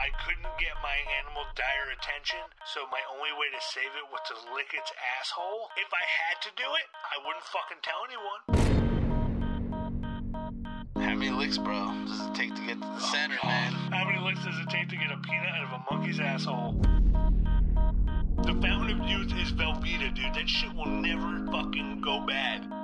I couldn't get my animal dire attention, so my only way to save it was to lick its asshole. If I had to do it, I wouldn't fucking tell anyone. How many licks, bro, does it take to get to the center, oh, man? How many licks does it take to get a peanut out of a monkey's asshole? The fountain of youth is Velveeta, dude. That shit will never fucking go bad.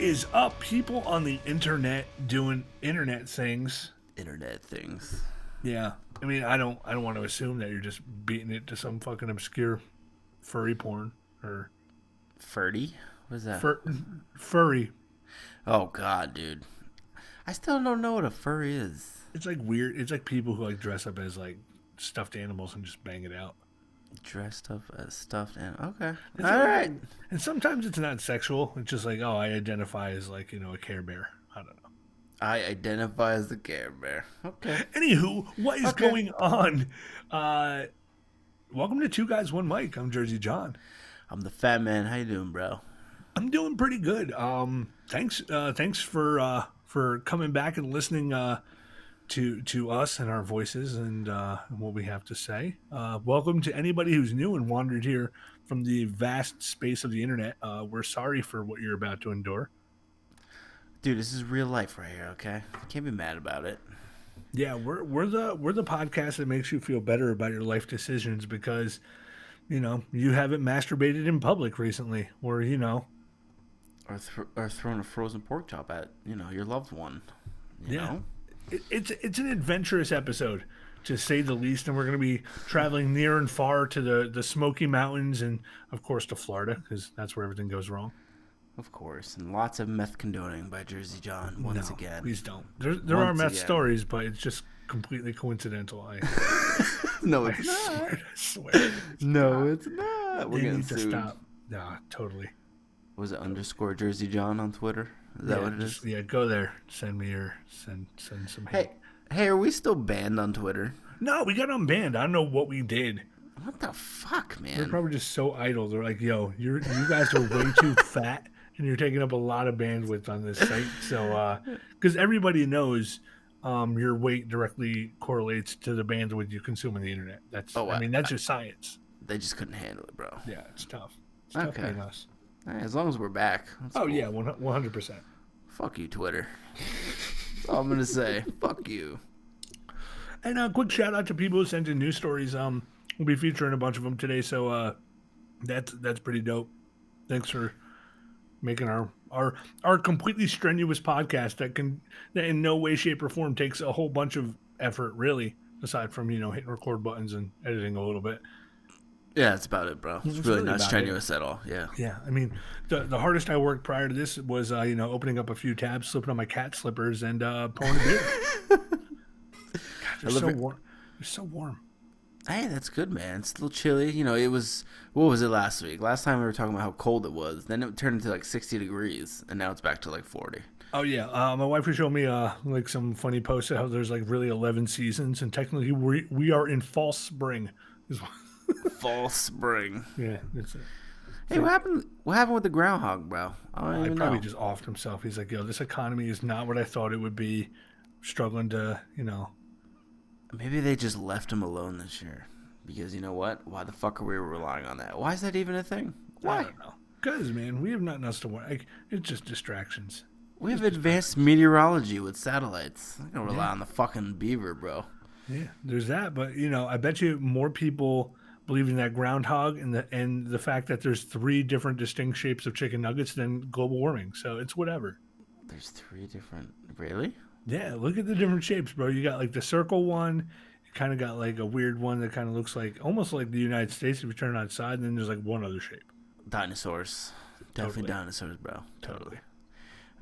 Is up, people on the internet doing internet things? Internet things. Yeah, I mean, I don't, I don't want to assume that you're just beating it to some fucking obscure furry porn or furry. What is that? fur, furry. oh god, dude. I still don't know what a fur is. It's like weird. It's like people who like dress up as like stuffed animals and just bang it out. Dressed up as stuffed and okay. It's All like- right. And sometimes it's not sexual. It's just like, oh, I identify as like you know a Care Bear. I don't know. I identify as the Care Bear. Okay. Anywho, what is Okay. going on? Uh, welcome to Two Guys One Mic. I'm Jersey John. I'm the fat man. How you doing, bro? I'm doing pretty good. Um, thanks, uh, thanks for uh, for coming back and listening uh, to to us and our voices and uh, what we have to say. Uh, welcome to anybody who's new and wandered here from the vast space of the internet. Uh, we're sorry for what you're about to endure. Dude, this is real life right here, okay? Can't be mad about it. Yeah, we're we're the we're the podcast that makes you feel better about your life decisions because you know you haven't masturbated in public recently, or you know Or, th- or throwing a frozen pork chop at, you know, your loved one. You Yeah. know? It, it's it's an adventurous episode to say the least, and we're going to be traveling near and far to the the Smoky Mountains and of course to Florida because that's where everything goes wrong. Of course. And lots of meth condoning by Jersey John once No, again. please don't. There there are meth again. stories, but it's just completely coincidental. I, No, I it's not. swear, I swear. No, it's not. We're They getting need to stop. Nah, totally. Was it underscore Jersey John on Twitter? Is that yeah, what it is? just- Yeah, go there. Send me your send send some hate. Hey, hey, are we still banned on Twitter? No, we got unbanned. I don't know what we did. What the fuck, man? They're probably just so idle. They're like, "Yo, you're you guys are way too fat, and you're taking up a lot of bandwidth on this site." So, because everybody knows um, your weight directly correlates to the bandwidth you consume on the internet. That's, Oh, I I- mean, that's just science. They just couldn't handle it, bro. Yeah, it's tough. It's tough Okay. being us. Hey, as long as we're back. Oh cool. yeah, one hundred percent. Fuck you, Twitter. That's all I'm gonna say. Fuck you. And a quick shout out to people who sent in news stories. Um, we'll be featuring a bunch of them today, so uh, that's that's pretty dope. Thanks for making our our our completely strenuous podcast that can that in no way, shape, or form takes a whole bunch of effort, really, aside from you know hitting record buttons and editing a little bit. Yeah, that's about it, bro. It's That's really really not about it. strenuous at all. Yeah. Yeah, I mean, the the hardest I worked prior to this was uh, you know opening up a few tabs, slipping on my cat slippers, and uh, pouring a beer. God, they're so it. warm. They're so warm. Hey, that's good, man. It's a little chilly. You know, it was. What was it last week? Last time we were talking about how cold it was. Then it turned into like 60 degrees, and now it's back to like 40. Oh yeah, uh, my wife was showing me uh, like some funny posts of how there's like really eleven seasons, and technically we we are in false spring. Is what- Fall spring. yeah, it's, Hey, what happened? What happened with the groundhog, bro? I don't even probably know. just offed himself. He's like, yo, this economy is not what I thought it would be. Struggling to, you know, Maybe they just left him alone this year. Because you know what? Why the fuck are we relying on that? Why is that even a thing? I Why? don't know. Cause man, we have nothing else to worry. Like, it's just distractions. We have advanced meteorology with satellites. I don't rely on the fucking beaver, bro. Yeah, there's that, but you know, I bet you more people believe in that groundhog and the and the fact that there's three different distinct shapes of chicken nuggets than global warming. So it's whatever. There's three different. Really? Yeah, look at the different shapes, bro. You got like the circle one. You kind of got like a weird one that kind of looks like almost like the United States if you turn it outside. And then there's like one other shape. Dinosaurs. Definitely Totally. dinosaurs, bro. Totally.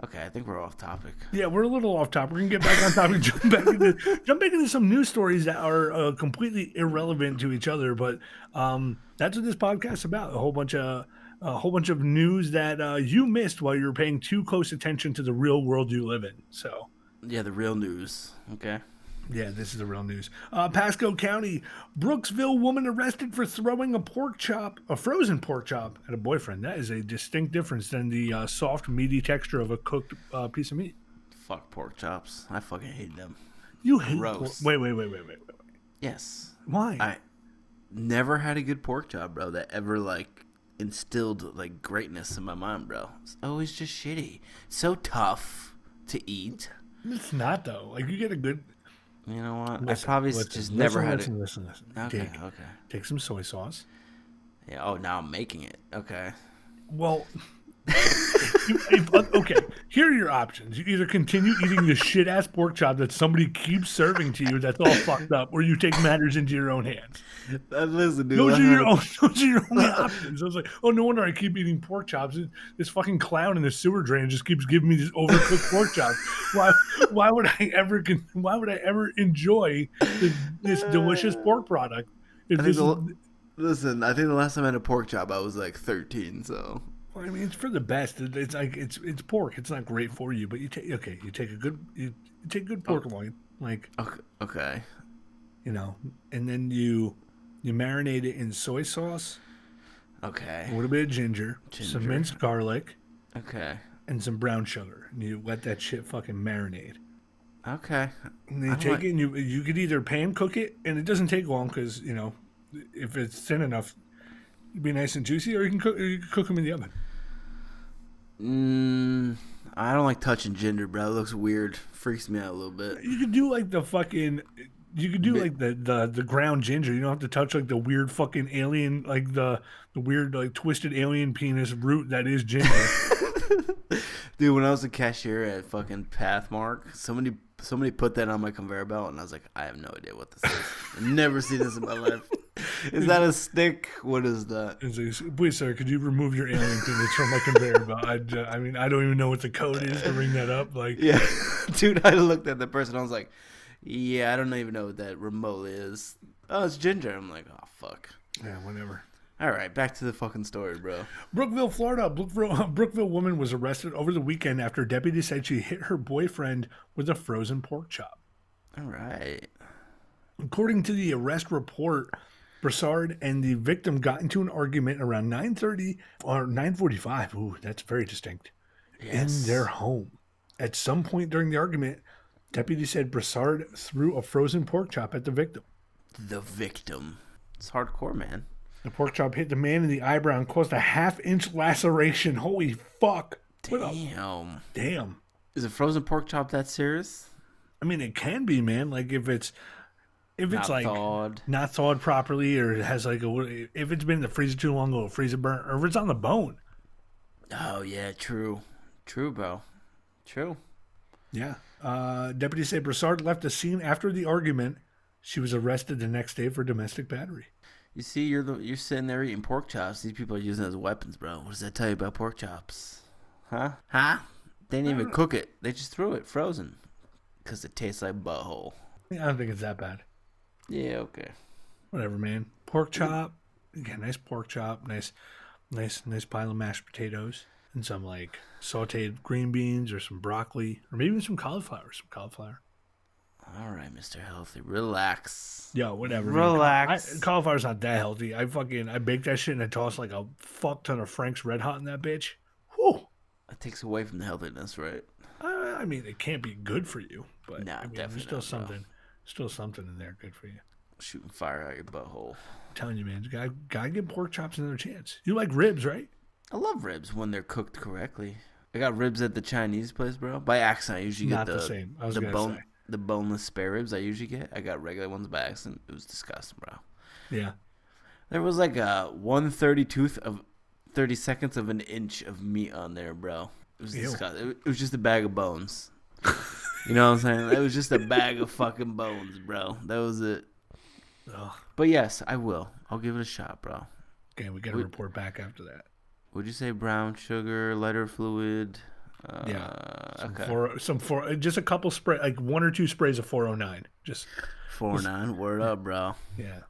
Okay, I think we're off topic. Yeah, we're a little off topic. We're gonna get back on topic. jump back into jump back into some news stories that are uh, completely irrelevant to each other. But um, that's what this podcast about. A whole bunch of a whole bunch of news that uh, you missed while you were paying too close attention to the real world you live in. So. Yeah, the real news. Okay. Yeah, this is the real news. Uh, Pasco County, Brooksville woman arrested for throwing a pork chop, a frozen pork chop, at a boyfriend. That is a distinct difference than the uh, soft, meaty texture of a cooked uh, piece of meat. Fuck pork chops. I fucking hate them. You hate Gross. wait, wait, wait, wait, wait. wait. Yes. Why? I never had a good pork chop, bro, that ever like instilled like greatness in my mind, bro. It's always just shitty. So tough to eat. it's not though. Like you get a good. You know what? Listen, I probably listen, just listen, never had it. Listen, listen, Okay, Take, okay. take some soy sauce. Yeah. Oh, now I'm making it. Okay. Well, if- if- uh, okay. Here are your options. You either continue eating the shit ass pork chop that somebody keeps serving to you that's all fucked up, or you take matters into your own hands. Uh, listen, dude. Those are your own. Those are your only options. I was like, oh, no wonder I keep eating pork chops. This fucking clown in the sewer drain just keeps giving me these overcooked pork chops. Why? Why would I ever? Why would I ever enjoy this, this delicious uh, pork product? If I this the, listen, I think the last time I had a pork chop, I was like 13. So I mean, it's for the best. It's like it's it's pork. It's not great for you, but you take okay. You take a good you, take good pork oh. loin, like okay. okay. you know, and then you you marinate it in soy sauce, Okay. a little bit of ginger, some minced garlic. Okay. and some brown sugar, and you let that shit fucking marinate. Okay. And then you I take like- it, and you you could either pan cook it, and it doesn't take long because you know if it's thin enough, it'd be nice and juicy, or you can cook or you can cook them in the oven. Mm, I don't like touching ginger, bro. It looks weird. Freaks me out a little bit. You could do like the fucking. You could do like the, the the ground ginger. You don't have to touch like the weird fucking alien, like the the weird like twisted alien penis root that is ginger. Dude, when I was a cashier at fucking Pathmark, somebody somebody put that on my conveyor belt, and I was like, I have no idea what this is. I've never seen this in my life. Is that a stick? What is that? And so, please, sir, could you remove your alien penis from my conveyor belt? I, ju- I mean, I don't even know what the code is to ring that up. Like, Yeah, dude, I looked at the person. I was like, Yeah, I don't even know what that remote is. Oh, it's ginger. I'm like, Oh fuck. yeah, whatever. All right, back to the fucking story, bro. Brookville, Florida. Brookville, Brookville woman was arrested over the weekend after deputies said she hit her boyfriend with a frozen pork chop. All right. According to the arrest report, Broussard and the victim got into an argument around 9:30 or 9:45. Ooh, that's very distinct. Yes. In their home. At some point during the argument, deputies said Broussard threw a frozen pork chop at the victim. the victim. It's hardcore, man. The pork chop hit the man in the eyebrow and caused a half-inch laceration. Holy fuck! Damn. damn. Is a frozen pork chop that serious? I mean, it can be, man. Like if it's if it's Not like thawed. not thawed properly, or it has like a if it's been in the freezer too long, it'll freeze it burn, or if it's on the bone. Oh yeah, true, true, bro, true. Yeah. Uh, Deputy say Broussard left the scene after the argument. She was arrested the next day for domestic battery. You see, you're the, you're sitting there eating pork chops. These people are using it as weapons, bro. What does that tell you about pork chops? Huh? Huh? They didn't even uh. cook it. They just threw it frozen because it tastes like butthole. I don't think it's that bad. Yeah, okay. Whatever, man. Pork chop. Yeah, nice pork chop. Nice, nice, nice pile of mashed potatoes and some like sautéed green beans or some broccoli or maybe even some cauliflower. Some cauliflower. All right, Mr. Healthy, relax. Yeah, whatever. man. Relax. I, cauliflower's not that healthy. I fucking I baked that shit and I tossed like a fuck ton of Frank's Red Hot in that bitch. Whew. That takes away from the healthiness, right? I, I mean, it can't be good for you, but Nah, I mean, definitely there's still not, bro. something, still something in there good for you. Shooting fire out your butthole. I'm telling you, man, you gotta, gotta give pork chops another chance. You like ribs, right? I love ribs when they're cooked correctly. I got ribs at the Chinese place, bro. By accident, I usually Not get the the, same. I was the gonna bone, say. The boneless spare ribs. I usually get. I got regular ones by accident. It was disgusting, bro. Yeah. There was like a one thirty tooth of thirty seconds of an inch of meat on there, bro. It was Ew. disgusting. It, was just a bag of bones. you know what I'm saying? It was just a bag of fucking bones, bro. That was it. Ugh. But yes, I will. I'll give it a shot, bro. Okay, we gotta report back after that. Would you say brown sugar, lighter fluid? Uh, Yeah. Okay. For some for just a couple spray, like one or two sprays of 409. Just Four nine. Word up, bro. yeah, a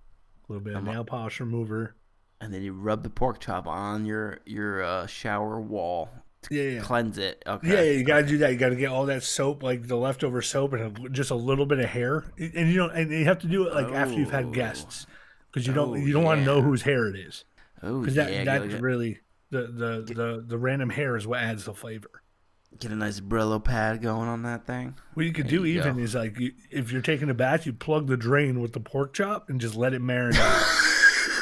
little bit of nail polish remover. And then you rub the pork chop on your your uh, shower wall to Yeah, yeah. cleanse it. Okay. Yeah, yeah, you gotta do that. You gotta get all that soap, like the leftover soap, and just a little bit of hair. And you don't, and you have to do it like after you've Oh. had guests, because you don't, Oh, you don't want to know whose hair it is, Oh because yeah. that get, that's really the, the the the random hair is what adds the flavor. Get a nice Brillo pad going on that thing. What you could There do you even go. is like you, if you're taking a bath, you plug the drain with the pork chop and just let it marinate.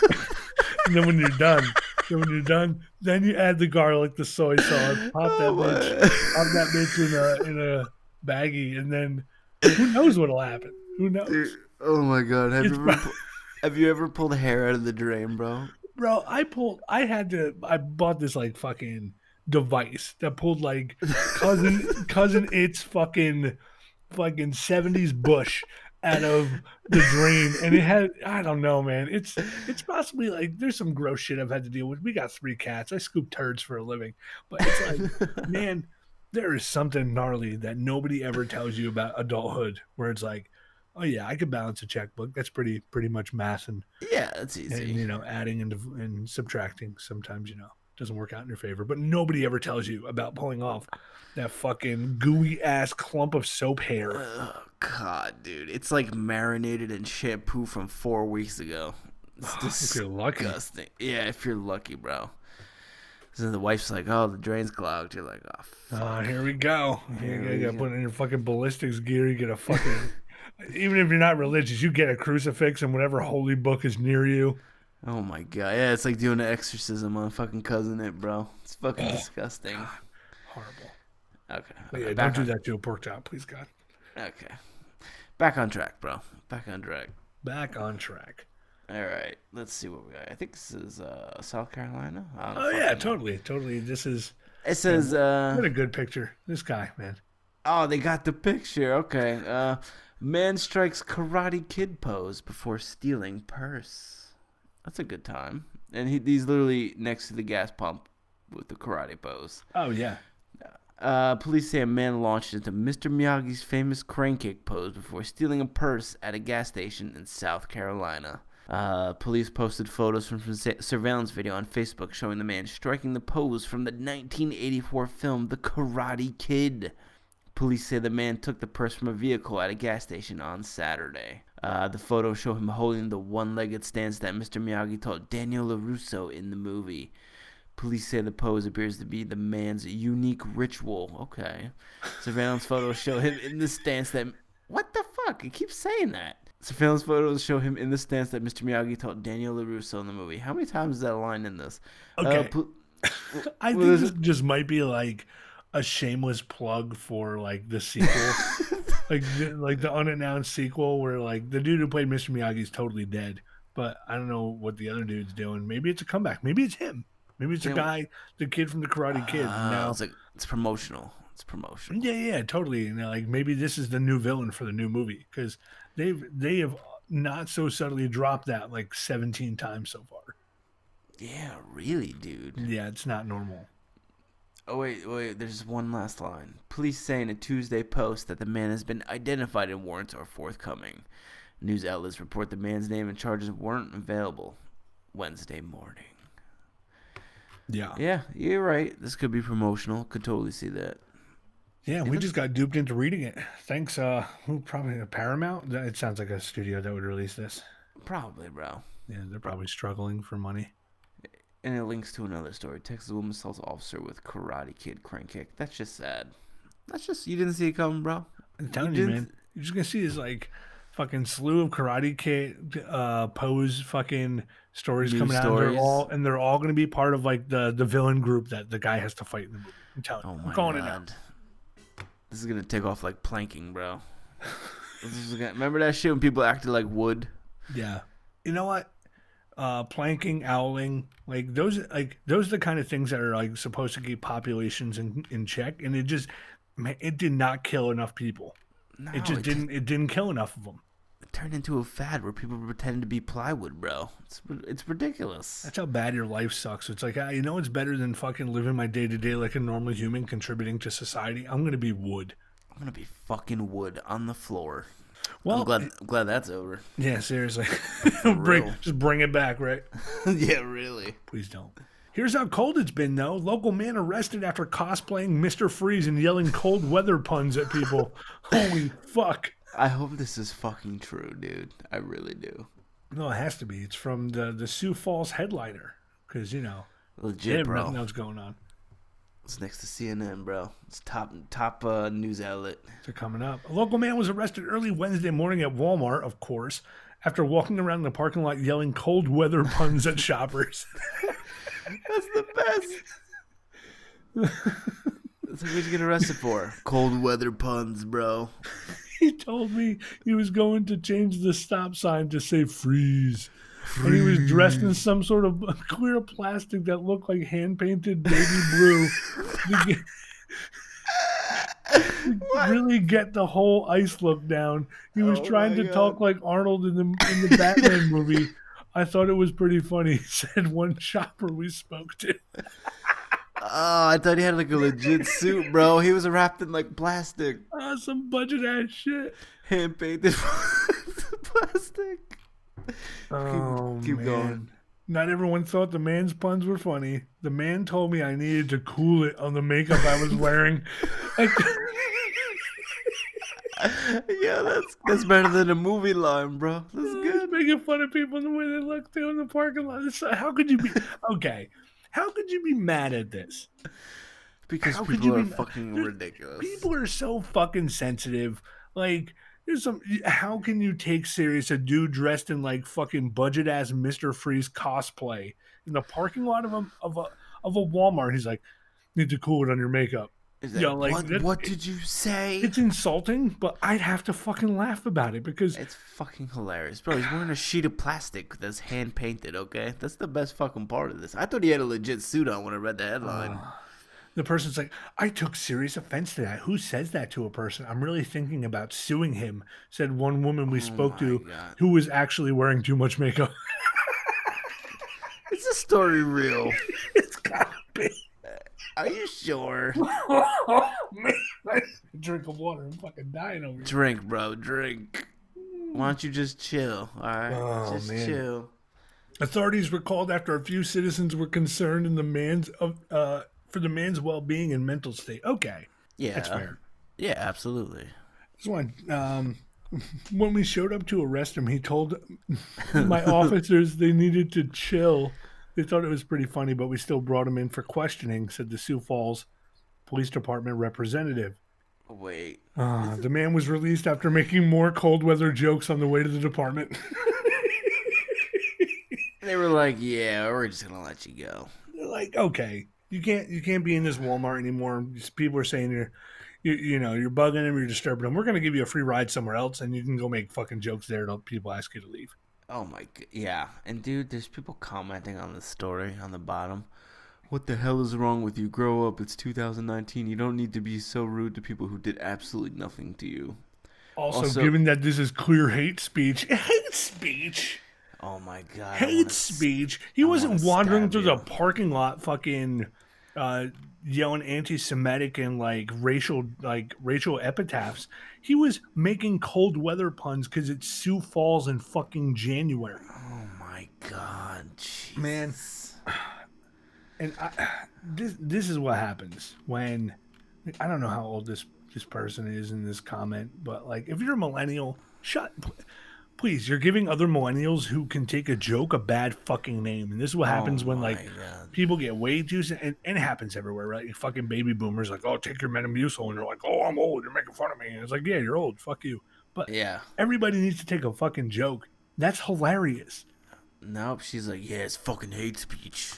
and then when you're done, then when you're done, then you add the garlic, the soy sauce, pop that Oh, bitch, pop that bitch in a in a baggie, and then who knows what'll happen? Who knows, Dude, oh my god. Have you ever pro- pu- have you ever pulled hair out of the drain, bro? bro? I pulled. I had to. I bought this like fucking device that pulled like cousin Cousin Itt's fucking fucking 70s bush out of the dream. And it had i don't know man. It's it's possibly like there's some gross shit i've had to deal with. We got three cats. I scoop turds for a living. But it's like man there is something gnarly that nobody ever tells you about adulthood where it's like oh yeah i could balance a checkbook. That's pretty pretty much math and, yeah, that's and easy. you know adding and, and subtracting sometimes you know doesn't work out in your favor but nobody ever tells you about pulling off that fucking gooey ass clump of soap hair Oh god, dude. It's like marinated in shampoo from four weeks ago. It's if you're lucky disgusting. Yeah, if you're lucky, bro. So the wife's like, "Oh, the drain's clogged." You're like, "Oh, fuck." Uh, here we go. Here you gotta go. put in your fucking ballistics gear. You get a fucking. even if you're not religious, you get a crucifix and whatever holy book is near you. Oh my god, yeah, it's like doing an exorcism on fucking Cousin Itt, bro. It's fucking disgusting. Horrible. Okay, But yeah, don't do on- that to a pork chop, please God. Okay, back on track, bro. Back on track. Back on track. All right, let's see what we got. I think this is uh, South Carolina. Oh yeah, know. totally, totally. This is It says, uh, what a good picture. This guy, man. oh, they got the picture. Okay, uh, man strikes Karate Kid pose before stealing purse. That's a good time. And he, he's literally next to the gas pump with the karate pose. Oh yeah. Uh, police say a man launched into Mr. Miyagi's famous crane kick pose before stealing a purse at a gas station in South Carolina. Uh, police posted photos from surveillance video on Facebook showing the man striking the pose from the 1984 film The Karate Kid. Police say the man took the purse from a vehicle at a gas station on Saturday. Uh, the photos show him holding the one-legged stance that Mr. Miyagi taught Daniel LaRusso in the movie. Police say the pose appears to be the man's unique ritual. Okay. Surveillance photos show him in the stance that. What the fuck? He keeps saying that. Surveillance photos show him in the stance that Mr. Miyagi taught Daniel LaRusso in the movie. How many times is that line in this? Uh, Okay. I Well, think this- this just might be like a shameless plug for like the sequel, like the, like the unannounced sequel where like the dude who played Mr. Miyagi is totally dead, but I don't know what the other dude's doing. Maybe it's a comeback. Maybe it's him. Maybe it's the Yeah. guy, the kid from the Karate Kid. Now, it's like it's promotional. It's promotional. yeah, yeah, totally. And uh, like maybe this is the new villain for the new movie because they've they have not so subtly dropped that like seventeen times so far. Yeah, really, dude. Yeah, it's not normal. Oh wait, wait. There's one last line. Police say in a Tuesday post that the man has been identified and warrants are forthcoming. News outlets report the man's name and charges weren't available Wednesday morning. Yeah. Yeah, you're right. This could be promotional. Could totally see that. Yeah, we just got duped into reading it. Thanks, uh, who probably Paramount. It sounds like a studio that would release this. Probably, bro. Yeah, they're probably struggling for money. And it links to another story. Texas woman assaults officer with Karate Kid crane kick. That's just sad. That's just you didn't see it coming, bro. I'm telling you, didn't- man, you're just gonna see this like fucking slew of Karate Kid uh, pose fucking stories News coming out. And they're all and they're all gonna be part of like the the villain group that the guy has to fight in the movie. I'm telling you, Oh I'm my calling it now. This is gonna take off like planking, bro. This is gonna, remember that shit when people acted like wood? Yeah. You know what? Uh planking, owling, like those like those are the kind of things that are like supposed to keep populations in, in check and it just man, it did not kill enough people. No, it just it didn't it didn't kill enough of them. It turned into a fad where people pretend to be plywood, bro. It's it's ridiculous. That's how bad your life sucks. It's like, ah, you know, it's better than fucking living my day to day like a normal human, contributing to society. I'm gonna be wood. I'm gonna be fucking wood on the floor. Well, I'm glad I'm glad that's over. yeah, seriously, bring just bring it back, right? yeah, really. Please don't. Here's how cold it's been, though. Local man arrested after cosplaying Mr. Freeze and yelling cold weather puns at people. Holy fuck. I hope this is fucking true, dude. I really do. No, it has to be. It's from the, the Sioux Falls headliner. Because, you know, Legit, bro. nothing else going on. It's next to CNN, bro. It's top top uh, news outlet. They're coming up. A local man was arrested early Wednesday morning at Walmart, of course, after walking around the parking lot yelling cold weather puns at shoppers. That's the best. That's what you get arrested for. Cold weather puns, bro. he told me he was going to change the stop sign to say freeze. And he was dressed in some sort of clear plastic that looked like hand painted baby blue. get- really get the whole ice look down. He was Oh trying to talk like Arnold in the in the Batman movie. I thought it was pretty funny, said one shopper we spoke to. Oh, I thought he had like a legit suit, bro. He was wrapped in like plastic, Ah, some budget ass shit. hand painted plastic. Oh, keep man. going. Not everyone thought the man's puns were funny. The man told me I needed to cool it on the makeup I was wearing. Yeah, that's that's better than a movie line, bro. That's good. making fun of people the way they look too in the parking lot. Uh, how could you be okay? How could you be mad at this? Because How people are be- fucking ridiculous. People are so fucking sensitive. Like, there's some. How can you take serious a dude dressed in like fucking budget ass Mister Freeze cosplay in the parking lot of a of a of a Walmart? He's like, need to cool it on your makeup. Is yeah, like, what, that- what did you say? It's insulting, but I'd have to fucking laugh about it because It's fucking hilarious, bro. He's wearing a sheet of plastic that's hand painted. Okay, that's the best fucking part of this. I thought he had a legit suit on when I read the headline. The person's like, I took serious offense to that. Who says that to a person? I'm really thinking about suing him, said one woman we spoke to Oh God. who was actually wearing too much makeup. Is this story real? it's gotta be. Are you sure? oh, man. I drink of water. I'm fucking dying over here. drink, bro, drink. Why don't you just chill? All right, Oh, just man. chill. Authorities were called after a few citizens were concerned in the man's of uh, for the man's well-being and mental state. Okay, Yeah, that's fair. Yeah, absolutely. This one, um, when we showed up to arrest him, he told my officers they needed to chill. They thought it was pretty funny, but we still brought him in for questioning, said the Sioux Falls Police Department representative. Wait, Uh, the man was released after making more cold weather jokes on the way to the department. they were like, "Yeah, we're just gonna let you go." They're like, okay, you can't you can't be in this Walmart anymore. People are saying you're, you, you know, you're bugging them, you're disturbing them. We're gonna give you a free ride somewhere else, and you can go make fucking jokes there till people ask you to leave. Oh my, g- yeah. And dude, there's people commenting on the story on the bottom. What the hell is wrong with you? Grow up. It's 2019. You don't need to be so rude to people who did absolutely nothing to you. Also, Also- given that this is clear hate speech, hate speech, Oh my god. Hate speech. He I wasn't wandering through you. the parking lot, fucking uh, yelling anti-Semitic and like racial, like racial epitaphs. He was making cold weather puns because it's Sioux Falls in fucking January. Oh my god. Man. And I, this this is what happens when I don't know how old this this person is in this comment, but like if you're a millennial, shut. Please, you're giving other millennials who can take a joke a bad fucking name, and this is what happens Oh when like God. people get way too and, and it happens everywhere, right? You fucking baby boomers like, oh, take your Metamucil, and you're like, oh, I'm old, you're making fun of me, and it's like, yeah, you're old, fuck you. But Yeah. everybody needs to take a fucking joke. That's hilarious. Nope. She's like, yeah, it's fucking hate speech.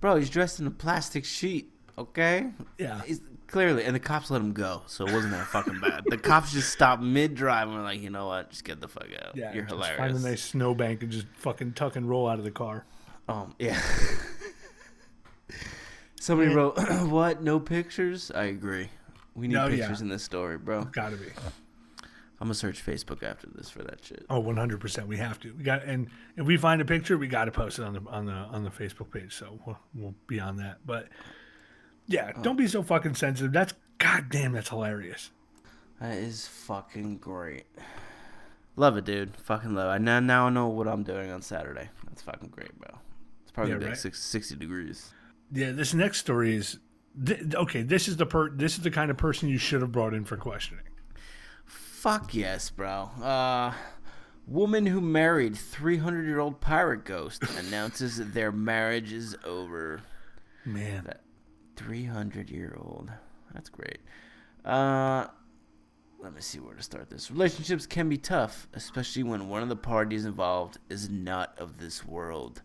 Bro, he's dressed in a plastic sheet. Okay. Yeah. Clearly, and the cops let him go, so it wasn't that fucking bad. The cops just stopped mid drive and were like, you know what? Just get the fuck out. Yeah, You're just hilarious. Find a nice snowbank and just fucking tuck and roll out of the car. Um, yeah. Somebody Man. wrote, "What? No pictures?" I agree. We need No, yeah. pictures in this story, bro. Gotta be. I'm gonna search Facebook after this for that shit. Oh, 100%. We have to. We got and if we find a picture, we got to post it on the on the on the Facebook page. So we'll, we'll be on that. But yeah, don't be so fucking sensitive. That's goddamn that's hilarious. That is fucking great. Love it, dude. Fucking love it. I now, now know what I'm doing on Saturday. That's fucking great, bro. It's probably Yeah, like right. six, 60 degrees. Yeah, this next story is th- okay, this is the per this is the kind of person you should have brought in for questioning. Fuck yes, bro. Uh, woman who married 300 year old pirate ghost announces their marriage is over. Man. 300 year old. That's great. Uh, let me see where to start this. Relationships can be tough, especially when one of the parties involved is not of this world.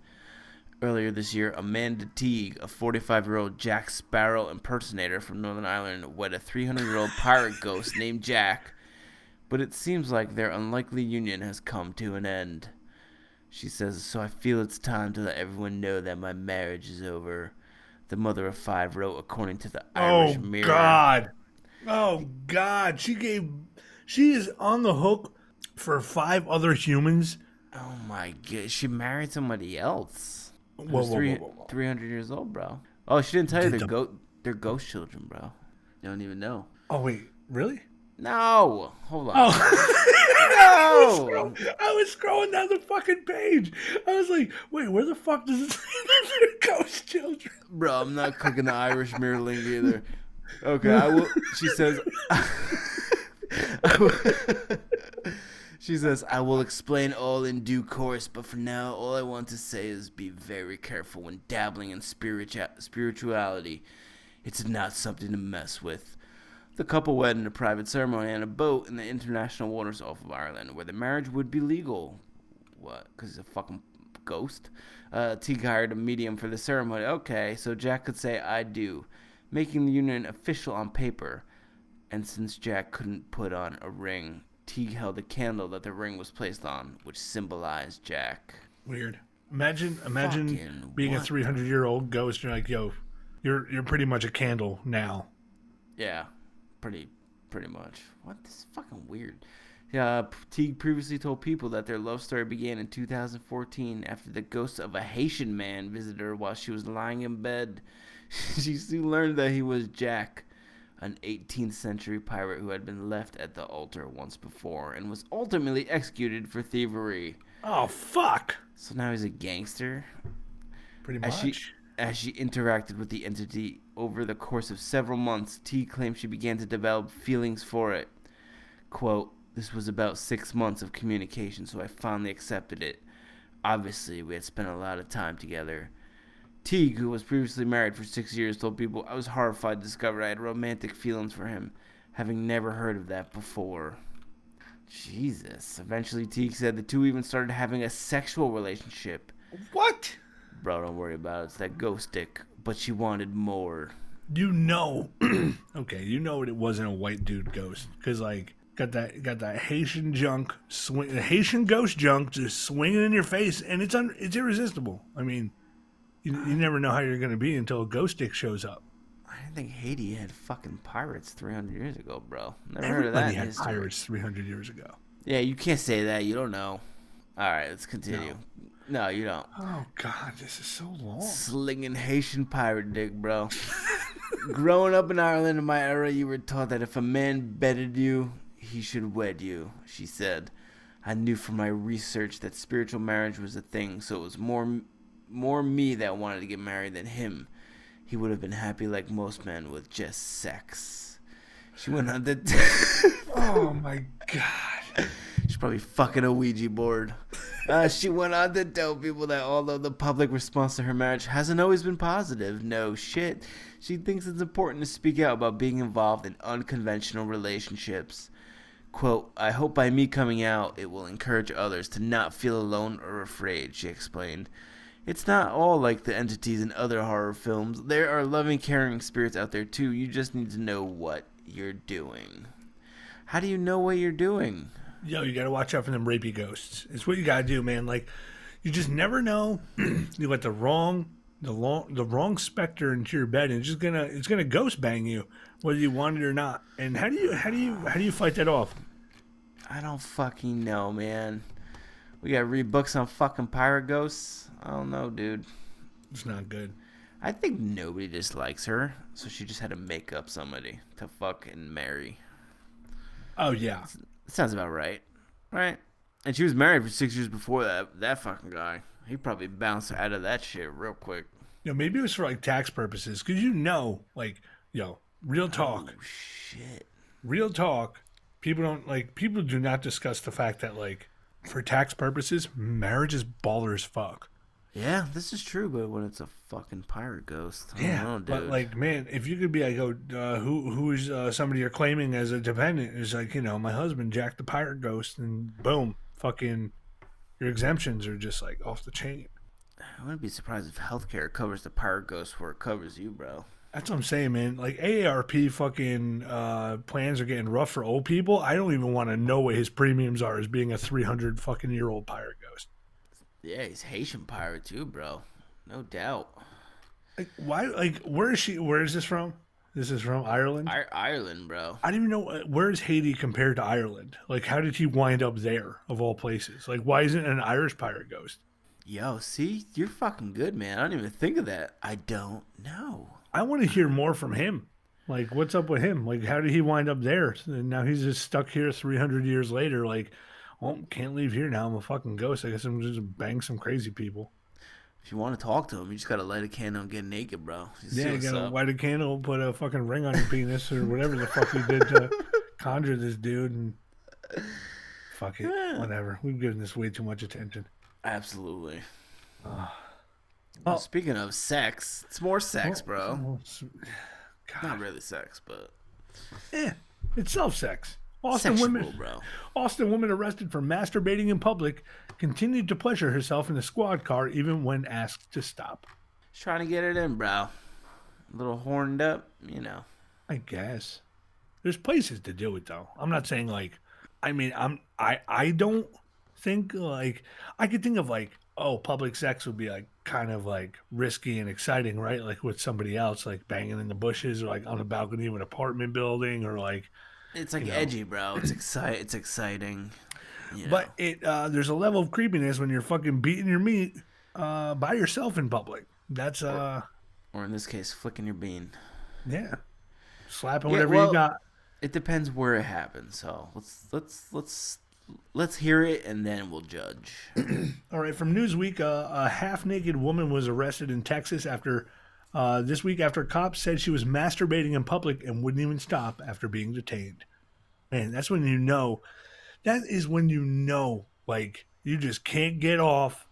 Earlier this year, Amanda Teague, a 45 year old Jack Sparrow impersonator from Northern Ireland, wed a 300 year old pirate ghost named Jack. But it seems like their unlikely union has come to an end. She says, So I feel it's time to let everyone know that my marriage is over. The mother of five wrote, according to the oh, Irish oh Mirror. Oh God. Oh God. She gave. She is on the hook for five other humans. Oh my god, she married somebody else. Whoa, whoa, three, whoa. 300 years old, bro. Oh, she didn't tell you they're, the- go- they're ghost children, bro. You don't even know. Oh wait, really? No! Hold on. Oh. no! I was scrolling down the fucking page. I was like, wait, where the fuck does it say ghost children? Bro, I'm not cooking the Irish mirror link either. Okay, I will. She says. I will- she says, "I will explain all in due course, but for now, all I want to say is be very careful when dabbling in spiritua- spirituality. It's not something to mess with." The couple wed in a private ceremony on a boat in the international waters off of Ireland, where the marriage would be legal. What? Because he's a fucking ghost? Uh, Teague hired a medium for the ceremony. Okay, so Jack could say, I do, making the union official on paper. And since Jack couldn't put on a ring, Teague held a candle that the ring was placed on, which symbolized Jack. Weird. Imagine, imagine Fucking being a what the- 300 year old ghost. You're like, yo, you're you're pretty much a candle now. Yeah, pretty, pretty much. What? This is fucking weird. Yeah, P- Teague previously told people that their love story began in 2014 after the ghost of a Haitian man visited her while she was lying in bed. she soon learned that he was Jack, an 18th century pirate who had been left at the altar once before and was ultimately executed for thievery. Oh fuck! So now he's a gangster. Pretty As much. she as she interacted with the entity over the course of several months, T claimed she began to develop feelings for it. Quote, this was about six months of communication, so I finally accepted it. Obviously, we had spent a lot of time together. Teague, who was previously married for six years, told people I was horrified to discover I had romantic feelings for him, having never heard of that before. Jesus. Eventually, Teague said the two even started having a sexual relationship. what? Bro, don't worry about it. It's that ghost stick. But she wanted more. You know, okay, you know it wasn't a white dude ghost because like got that got that Haitian junk swing, Haitian ghost junk just swinging in your face, and it's un, it's irresistible. I mean, you, you never know how you're gonna be until a ghost stick shows up. I didn't think Haiti had fucking pirates 300 years ago, bro. Never heard of that Everybody had history. pirates 300 years ago. Yeah, you can't say that. You don't know. All right, let's continue. No, you don't. Oh God, this is so long. Slinging Haitian pirate dick, bro. Growing up in Ireland in my era, you were taught that if a man bedded you, he should wed you, she said. I knew from my research that spiritual marriage was a thing, so it was more more me that wanted to get married than him. He would have been happy like most men with just sex. She went on to Oh my God. She's probably fucking a Ouija board. Uh, she went on to tell people that although the public response to her marriage hasn't always been positive, no shit, she thinks it's important to speak out about being involved in unconventional relationships. Quote, I hope by me coming out, it will encourage others to not feel alone or afraid, she explained. It's not all like the entities in other horror films. There are loving, caring spirits out there too. You just need to know what you're doing. How do you know what you're doing? Yo, you gotta watch out for them rapey ghosts. It's what you gotta do, man. Like, you just never know. you let the wrong, the long, the wrong specter into your bed, and it's just gonna, it's gonna ghost bang you, whether you want it or not. And how do you, how do you, how do you fight that off? I don't fucking know, man. We gotta read books on fucking pirate ghosts. I don't know, dude. It's not good. I think nobody dislikes her, so she just had to make up somebody to fuck and marry. Oh yeah. Sounds about right, right? And she was married for six years before that. That fucking guy, he probably bounced out of that shit real quick. You know, maybe it was for like tax purposes, because you know, like, yo, real oh, talk, Oh shit. real talk. People don't like. People do not discuss the fact that like, for tax purposes, marriage is baller as fuck. Yeah, this is true, but when it's a fucking pirate ghost, I Yeah, don't know, dude. but like, man, if you could be like, oh, uh, who who's uh, somebody you're claiming as a dependent is like, you know, my husband Jack the Pirate Ghost, and boom, fucking, your exemptions are just like off the chain. I wouldn't be surprised if healthcare covers the pirate ghost where it covers you, bro. That's what I'm saying, man. Like AARP fucking uh, plans are getting rough for old people. I don't even want to know what his premiums are as being a 300 fucking year old pirate. Yeah, he's Haitian pirate too, bro. No doubt. Like, why? Like, where is she? Where is this from? This is from Ireland. I, Ireland, bro. I don't even know uh, where is Haiti compared to Ireland. Like, how did he wind up there of all places? Like, why isn't an Irish pirate ghost? Yo, see, you're fucking good, man. I don't even think of that. I don't know. I want to hear more from him. Like, what's up with him? Like, how did he wind up there? And now he's just stuck here 300 years later. Like, well, can't leave here now. I'm a fucking ghost. I guess I'm just bang some crazy people. If you want to talk to him, you just gotta light a candle and get naked, bro. Just Yeah, you gotta up. light a candle, put a fucking ring on your penis, or whatever the fuck he did to conjure this dude, and fuck it, whatever. We've given this way too much attention. Absolutely. Oh. Speaking of sex, it's more sex, bro. Well, it's- Not really sex, but Eh, it's self-sex. Austin sexual, bro. Austin woman arrested for masturbating in public continued to pleasure herself in a squad car even when asked to stop. Just trying to get it in, bro. A little horned up, you know. I guess there's places to do it though. I'm not saying like, I mean, I'm I I don't think like I could think of like oh public sex would be like kind of like risky and exciting, right? Like with somebody else, like banging in the bushes or like on a balcony of an apartment building or like. It's like know. edgy, bro. It's excite. It's exciting. You know? But it uh, there's a level of creepiness when you're fucking beating your meat uh, by yourself in public. That's uh or in this case, flicking your bean. yeah, slapping Yeah, whatever well- you got. It depends where it happens. So let's let's let's let's hear it and then we'll judge. All right, from Newsweek, uh, a half-naked woman was arrested in Texas after uh, this week after cops said she was masturbating in public and wouldn't even stop after being detained. Man, that's when you know. That is when you know, like you just can't get off,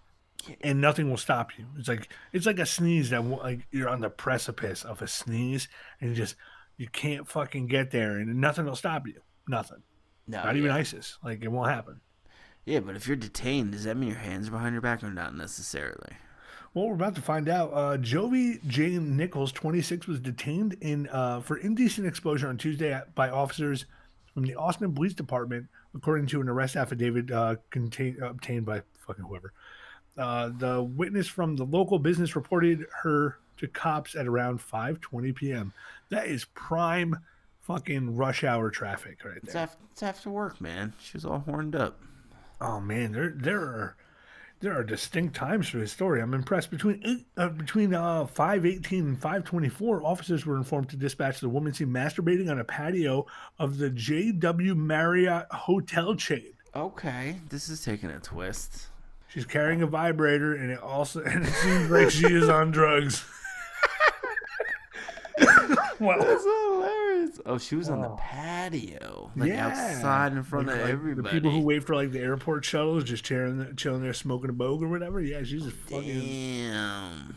and nothing will stop you. It's like it's like a sneeze that like you're on the precipice of a sneeze, and you just you can't fucking get there, and nothing will stop you. Nothing. No, Not even. ISIS. Like it won't happen. Yeah, but if you're detained, does that mean your hands are behind your back or not necessarily? Well, we're about to find out. Uh, Jovi Jane Nichols, 26, was detained in uh, for indecent exposure on Tuesday at- by officers from the Austin Police Department, according to an arrest affidavit uh, contain, obtained by fucking whoever. Uh, the witness from the local business reported her to cops at around 5:20 p.m. That is prime fucking rush hour traffic right It's there. after, it's after work, man. She was all horned up. Oh man, there there are there are distinct times for this story. I'm impressed. Between eight, uh, between uh, five eighteen and five twenty four, officers were informed to dispatch the woman seen masturbating on a patio of the JW Marriott hotel chain. Okay, this is taking a twist. She's carrying a vibrator, and it also and it seems like she is on drugs. well, That's hilarious. Oh, she was on the patio, like yeah, outside in front Like- of like everybody. The people who wait for like the airport shuttles, just chilling, chilling there, smoking a bogue or whatever. Yeah, she's just fucking Damn.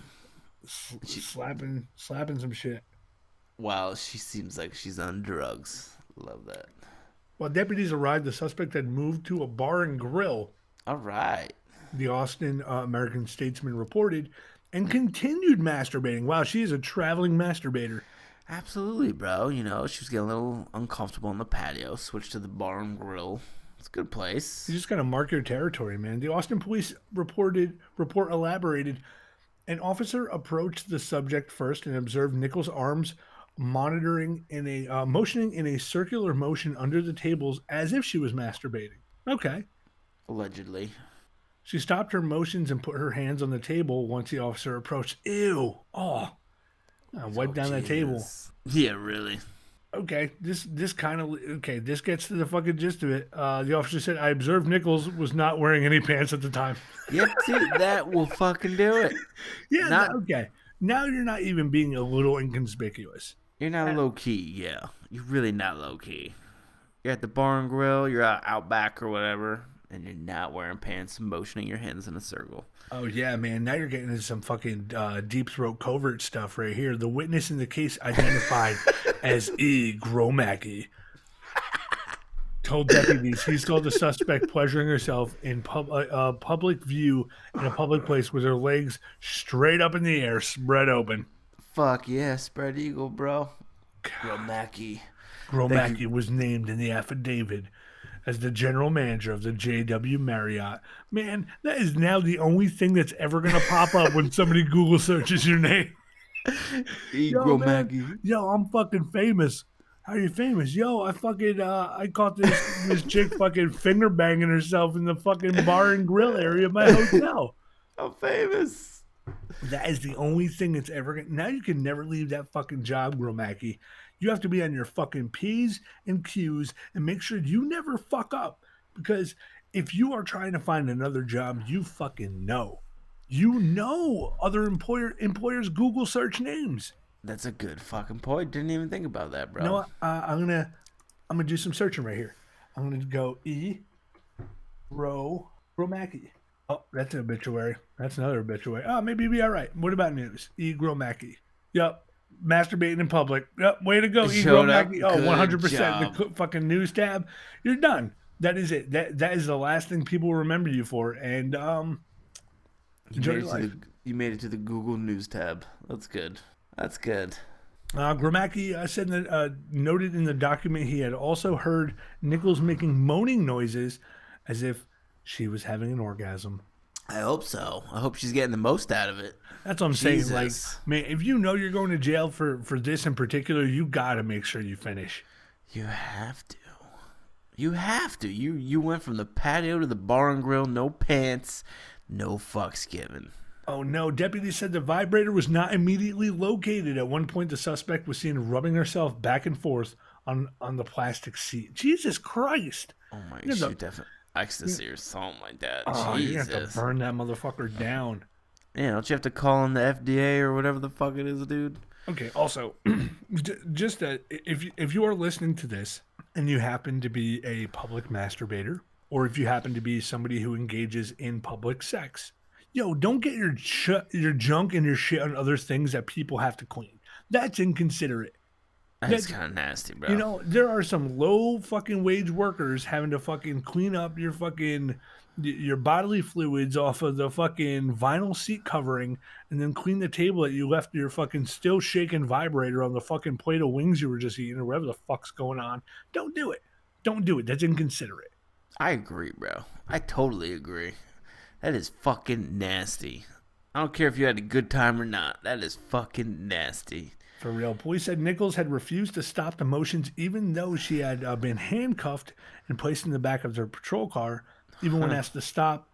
slapping, slapping some shit. Wow, she seems like she's on drugs. Love that. While deputies arrived, the suspect had moved to a bar and grill, All right. the Austin uh, American Statesman reported, and continued masturbating. Wow, she is a traveling masturbator. Absolutely, bro. You know, she was getting a little uncomfortable on the patio. Switched to the bar and grill. It's a good place. You just gotta mark your territory, man. The Austin police reported report elaborated. An officer approached the subject first and observed Nichols' arms monitoring in a uh, motioning in a circular motion under the tables as if she was masturbating. Okay. Allegedly. She stopped her motions and put her hands on the table once the officer approached. Ew. Oh. Uh, wipe Oh, down that table. Yeah, really. Okay, this this kind of okay. This gets to the fucking gist of it. Uh, the officer said, "I observed Nichols was not wearing any pants at the time." Yep, see, that will fucking do it. Yeah, Not- okay. Now you're not even being a little inconspicuous. You're not low key, yeah. You're really not low key. You're at the bar and grill, you're out, out back or whatever, and you're not wearing pants, motioning your hands in a circle. Oh yeah, man. Now you're getting into some fucking uh, deep throat covert stuff right here. The witness in the case identified as E. Gromacki told deputies he saw the suspect pleasuring herself in pub- uh, uh, public view in a public place with her legs straight up in the air, spread open. Fuck yeah, spread eagle, bro. Gromacki. Gromacki was named in the affidavit as the general manager of the JW Marriott. Man, that is now the only thing that's ever going to pop up when somebody Google searches your name. E. Yo. Gromacki. Yo, I'm fucking famous. How are you famous? Yo, I fucking uh, I caught this this chick fucking finger banging herself in the fucking bar and grill area of my hotel. I'm famous. That is the only thing that's ever gonna now you can never leave that fucking job, Gromacki. You have to be on your fucking P's and Q's and make sure you never fuck up. Because if you are trying to find another job, you fucking know. You know other employer employers Google search names. That's a good fucking point. Didn't even think about that, bro. No. Uh, I'm gonna I'm gonna do some searching right here. I'm gonna go E Ro Gromacki. Oh, that's an obituary. That's another obituary. Oh, maybe be all right. What about news? E Gromacki. Yep. Masturbating in public. Yep. Way to go, E up. Gromacki. Oh, 100 percent. The fucking news tab. You're done. That is it. That that is the last thing people remember you for. And um, you, enjoy made your it to life. the, you made it to the Google News tab. That's good. That's good. Uh, Gromacki uh, said that uh, noted in the document he had also heard Nichols making moaning noises as if she was having an orgasm. I hope so. I hope she's getting the most out of it. That's what I'm saying. Like, man, if you know you're going to jail for for this in particular, you got to make sure you finish. You have to. You have to. You you went from the patio to the bar and grill, no pants, no fucks given. Oh no! Deputy said the vibrator was not immediately located. At one point, the suspect was seen rubbing herself back and forth on on the plastic seat. Jesus Christ! Oh my Yeah, the- shoot, definitely ecstasy or something like that. Oh, you have Jesus. to burn that motherfucker down. Yeah, don't you have to call in the FDA or whatever the fuck it is, dude? Okay. Also, j- just that if you, if you are listening to this and you happen to be a public masturbator, or if you happen to be somebody who engages in public sex, yo, don't get your ch- your junk and your shit on other things that people have to clean. That's inconsiderate. That's kind of nasty, bro. You know, there are some low fucking wage workers having to fucking clean up your fucking your bodily fluids off of the fucking vinyl seat covering and then clean the table that you left your fucking still shaking vibrator on the fucking plate of wings you were just eating or whatever the fuck's going on. Don't do it. Don't do it. That's inconsiderate. I agree, bro. I totally agree. That is fucking nasty. I don't care if you had a good time or not. That is fucking nasty. For real. Police said Nichols had refused to stop the motions even though she had uh, been handcuffed and placed in the back of their patrol car. Even when asked to stop,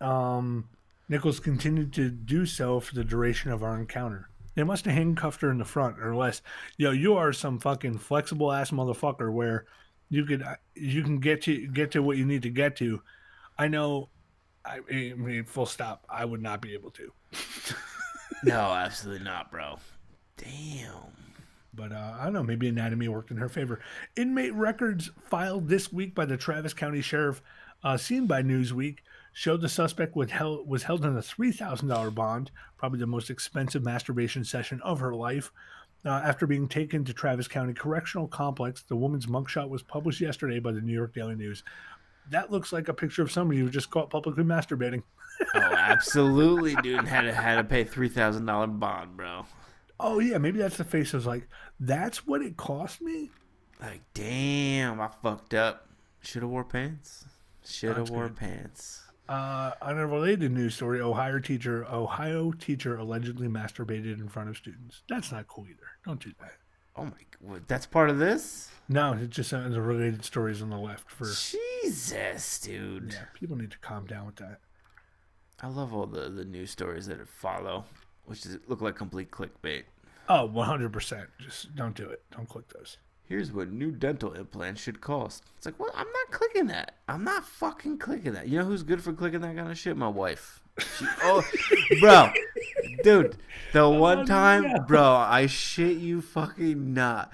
um, Nichols continued to do so for the duration of our encounter. They must have handcuffed her in the front or less. Yo, you are some fucking flexible ass motherfucker where you could uh, you can get to get to what you need to get to. I know I, I mean full stop. I would not be able to. No, absolutely not, bro. Damn. But uh, I don't know. Maybe anatomy worked in her favor. Inmate records filed this week by the Travis County Sheriff, uh, seen by Newsweek, showed the suspect was held, was held on a three thousand dollar bond, probably the most expensive masturbation session of her life. Uh, after being taken to Travis County Correctional Complex, the woman's mugshot was published yesterday by the New York Daily News. That looks like a picture of somebody who just caught publicly masturbating. Oh, absolutely, dude. Had to had to pay three thousand dollar bond, bro. Oh yeah, maybe that's the face. I was like, that's what it cost me. Like, damn, I fucked up. Should have wore pants. Should have wore good. pants. Uh, on a related news story, Ohio teacher Ohio teacher allegedly masturbated in front of students. That's not cool either. Don't do that. Oh my, what, that's part of this. No, it just sounds related stories on the left for. Jesus, dude. Yeah, people need to calm down with that. I love all the the news stories that follow, which is, look like complete clickbait. Oh, 100%. Just don't do it. Don't click those. Here's what new dental implants should cost. It's like, well, I'm not clicking that. I'm not fucking clicking that. You know who's good for clicking that kind of shit? My wife. She, oh, bro, dude, the oh, one time, bro, I shit you fucking not.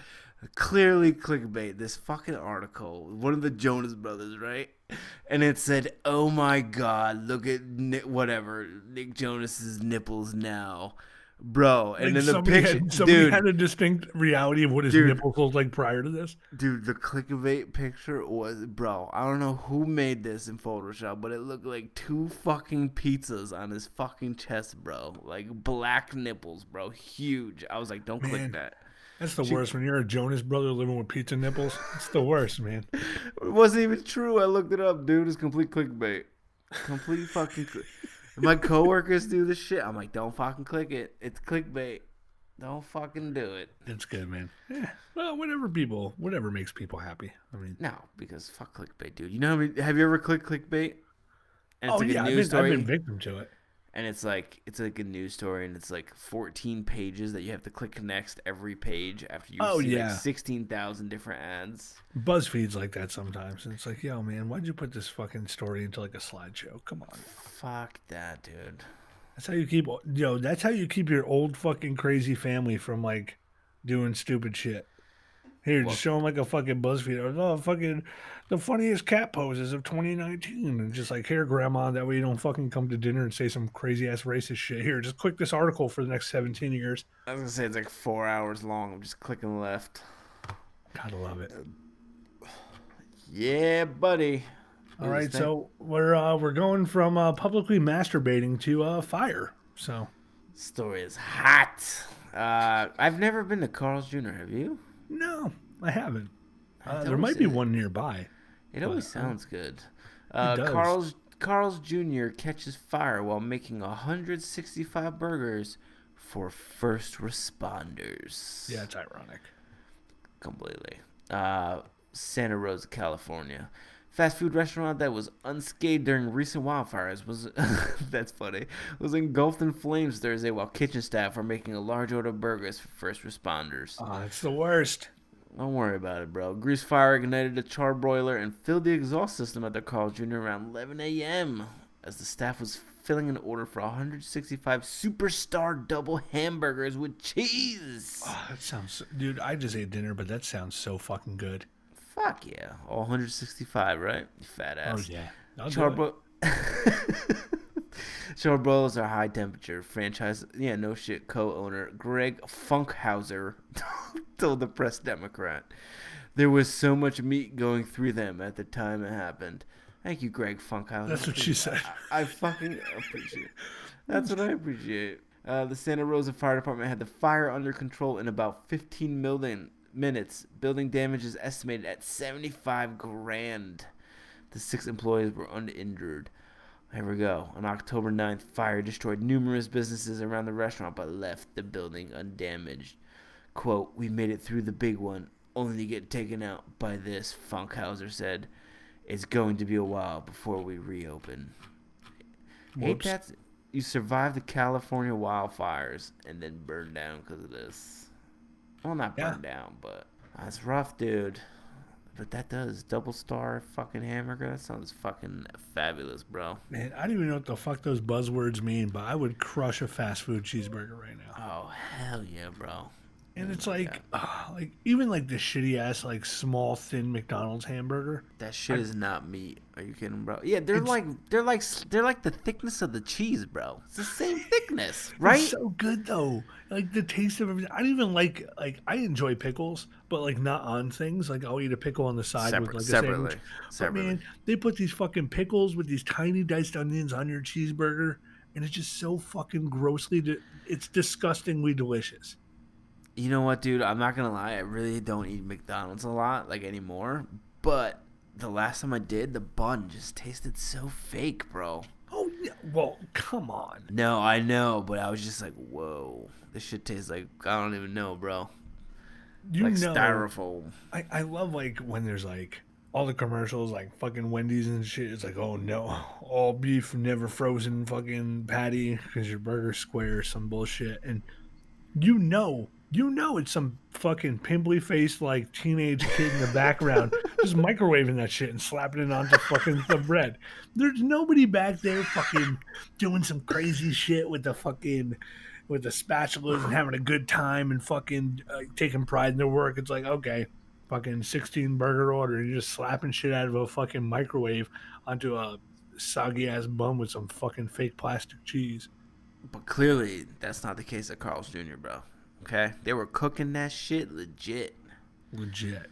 Clearly clickbait. This fucking article, one of the Jonas brothers, right? And it said, "Oh my God, look at Nick, whatever Nick Jonas's nipples now." Bro, and Like, then the picture, had, somebody dude, had a distinct reality of what his Dude. nipples looked like prior to this. Dude, the clickbait picture was, bro. I don't know who made this in Photoshop, but it looked like two fucking pizzas on his fucking chest, bro. Like black nipples, bro. Huge. I was like, don't Man. click that. That's the worst when you're a Jonas brother living with pizza nipples. It's the worst, man. It wasn't even true. I looked it up, dude. It's complete clickbait. Complete fucking. Cl- My coworkers do this shit. I'm like, don't fucking click it. It's clickbait. Don't fucking do it. It's good, man. Yeah. Well, whatever people, whatever makes people happy. I mean, No, because fuck clickbait, dude. You know, how many, have you ever clicked clickbait? And oh yeah, I've been, I've been victim to it. And it's like it's like a news story and it's like 14 pages that you have to click next every page after you Oh, see yeah. like 16,000 different ads. BuzzFeed's like that sometimes, and it's like, yo, man, why'd you put this fucking story into like a slideshow? Come on, Fuck that, dude. that's how you keep, yo, that's how you keep your old fucking crazy family from like doing stupid shit. Here, just show them like a fucking BuzzFeed oh, fucking the funniest cat poses of 2019, and just like here, grandma, that way you don't fucking come to dinner and say some crazy ass racist shit. Here, just click this article for the next 17 years. I was gonna say it's like four hours long. I'm just clicking left. Gotta love it. Yeah, buddy. All right, so we're uh, we're going from uh, publicly masturbating to uh, fire. So story is hot. Uh, I've never been to Carl's Jr. Have you? No, I haven't. Uh, there might be it. one nearby. It always But, uh, sounds good. Uh. Carl's Carl's Jr. catches fire while making 165 burgers for first responders. Yeah, it's ironic. completely. Uh, Santa Rosa, California. Fast food restaurant that was unscathed during recent wildfires was that's funny was engulfed in flames Thursday while kitchen staff were making a large order of burgers for first responders. Oh, it's the worst. Don't worry about it, bro. Grease fire ignited a char broiler and filled the exhaust system at the Carl Jr. around 11 a.m. as the staff was filling an order for 165 superstar double hamburgers with cheese. Oh, that sounds, dude. I just ate dinner, but that sounds so fucking good. Fuck yeah. All 165, right? You fat Oh ass. yeah, I'll. Charbro- Charbroilers are high temperature. Franchise, yeah, no shit. Co-owner Greg Funkhauser told the Press Democrat, "There was so much meat going through them at the time it happened." Thank you, Greg Funkhauser. That's what she said. I, I fucking appreciate. That's what I appreciate. Uh, the Santa Rosa Fire Department had the fire under control in about 15 million minutes. Building damage is estimated at 75 grand. The six employees were uninjured. There we go. On October 9th, fire destroyed numerous businesses around the restaurant but left the building undamaged. Quote, We made it through the big one, only to get taken out by this, Funkhauser said. It's going to be a while before we reopen. Whoops. that you survived the California wildfires and then burned down because of this? Well, not Yeah. burned down, but that's rough, dude. But that does double star fucking hamburger. That sounds fucking fabulous, bro. Man, I don't even know what the fuck those buzzwords mean, but I would crush a fast food cheeseburger right now. Oh hell yeah, bro. And it's like, ah, like even like the shitty ass like small thin McDonald's hamburger. That shit is not meat. Are you kidding, bro? Yeah, they're like they're like they're like the thickness of the cheese, bro. It's the same thickness, right? It's so good though. Like the taste of everything. I don't even like like I enjoy pickles, but like not on things. Like I'll eat a pickle on the side with like a separately, sandwich. But man, they put these fucking pickles with these tiny diced onions on your cheeseburger, and it's just so fucking grossly. Di- it's disgustingly delicious. You know what, dude? I'm not gonna lie. I really don't eat McDonald's a lot, like anymore. But the last time I did, the bun just tasted so fake, bro. Oh. Well, come on. No, I know, but I was just like, whoa, this shit tastes like I don't even know, bro. you like know, styrofoam. I, I love like when there's like all the commercials like fucking Wendy's and shit. It's like, oh no, all beef, never frozen fucking patty because your burger's square or some bullshit. And you know, you know, it's some fucking pimply faced like teenage kid in the background just microwaving that shit and slapping it onto fucking the bread. There's nobody back there fucking doing some crazy shit with the fucking with the spatulas and having a good time and fucking uh, taking pride in their work. It's like, okay, fucking 16 burger order. You're just slapping shit out of a fucking microwave onto a soggy ass bun with some fucking fake plastic cheese. But clearly, that's not the case at Carl's Jr., bro. Okay, they were cooking that shit legit. Legit.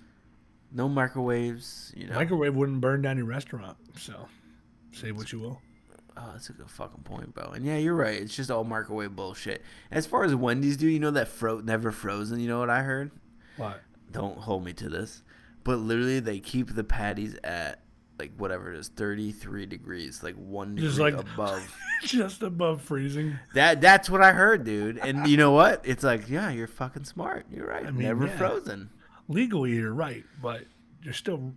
No microwaves, you know. Microwave wouldn't burn down your restaurant. So say what you will. Oh, that's a good fucking point, bro. And yeah, you're right. It's just all microwave bullshit. As far as Wendy's do, you know that fro never frozen. You know what I heard? What? Don't hold me to this, but literally they keep the patties at like whatever it is, 33 degrees, like one Just degree like- above. Just above freezing. that that's what I heard, dude. And you know what? It's like, yeah, you're fucking smart. You're right. I mean, never yeah. frozen. Legally, you're right, but you're still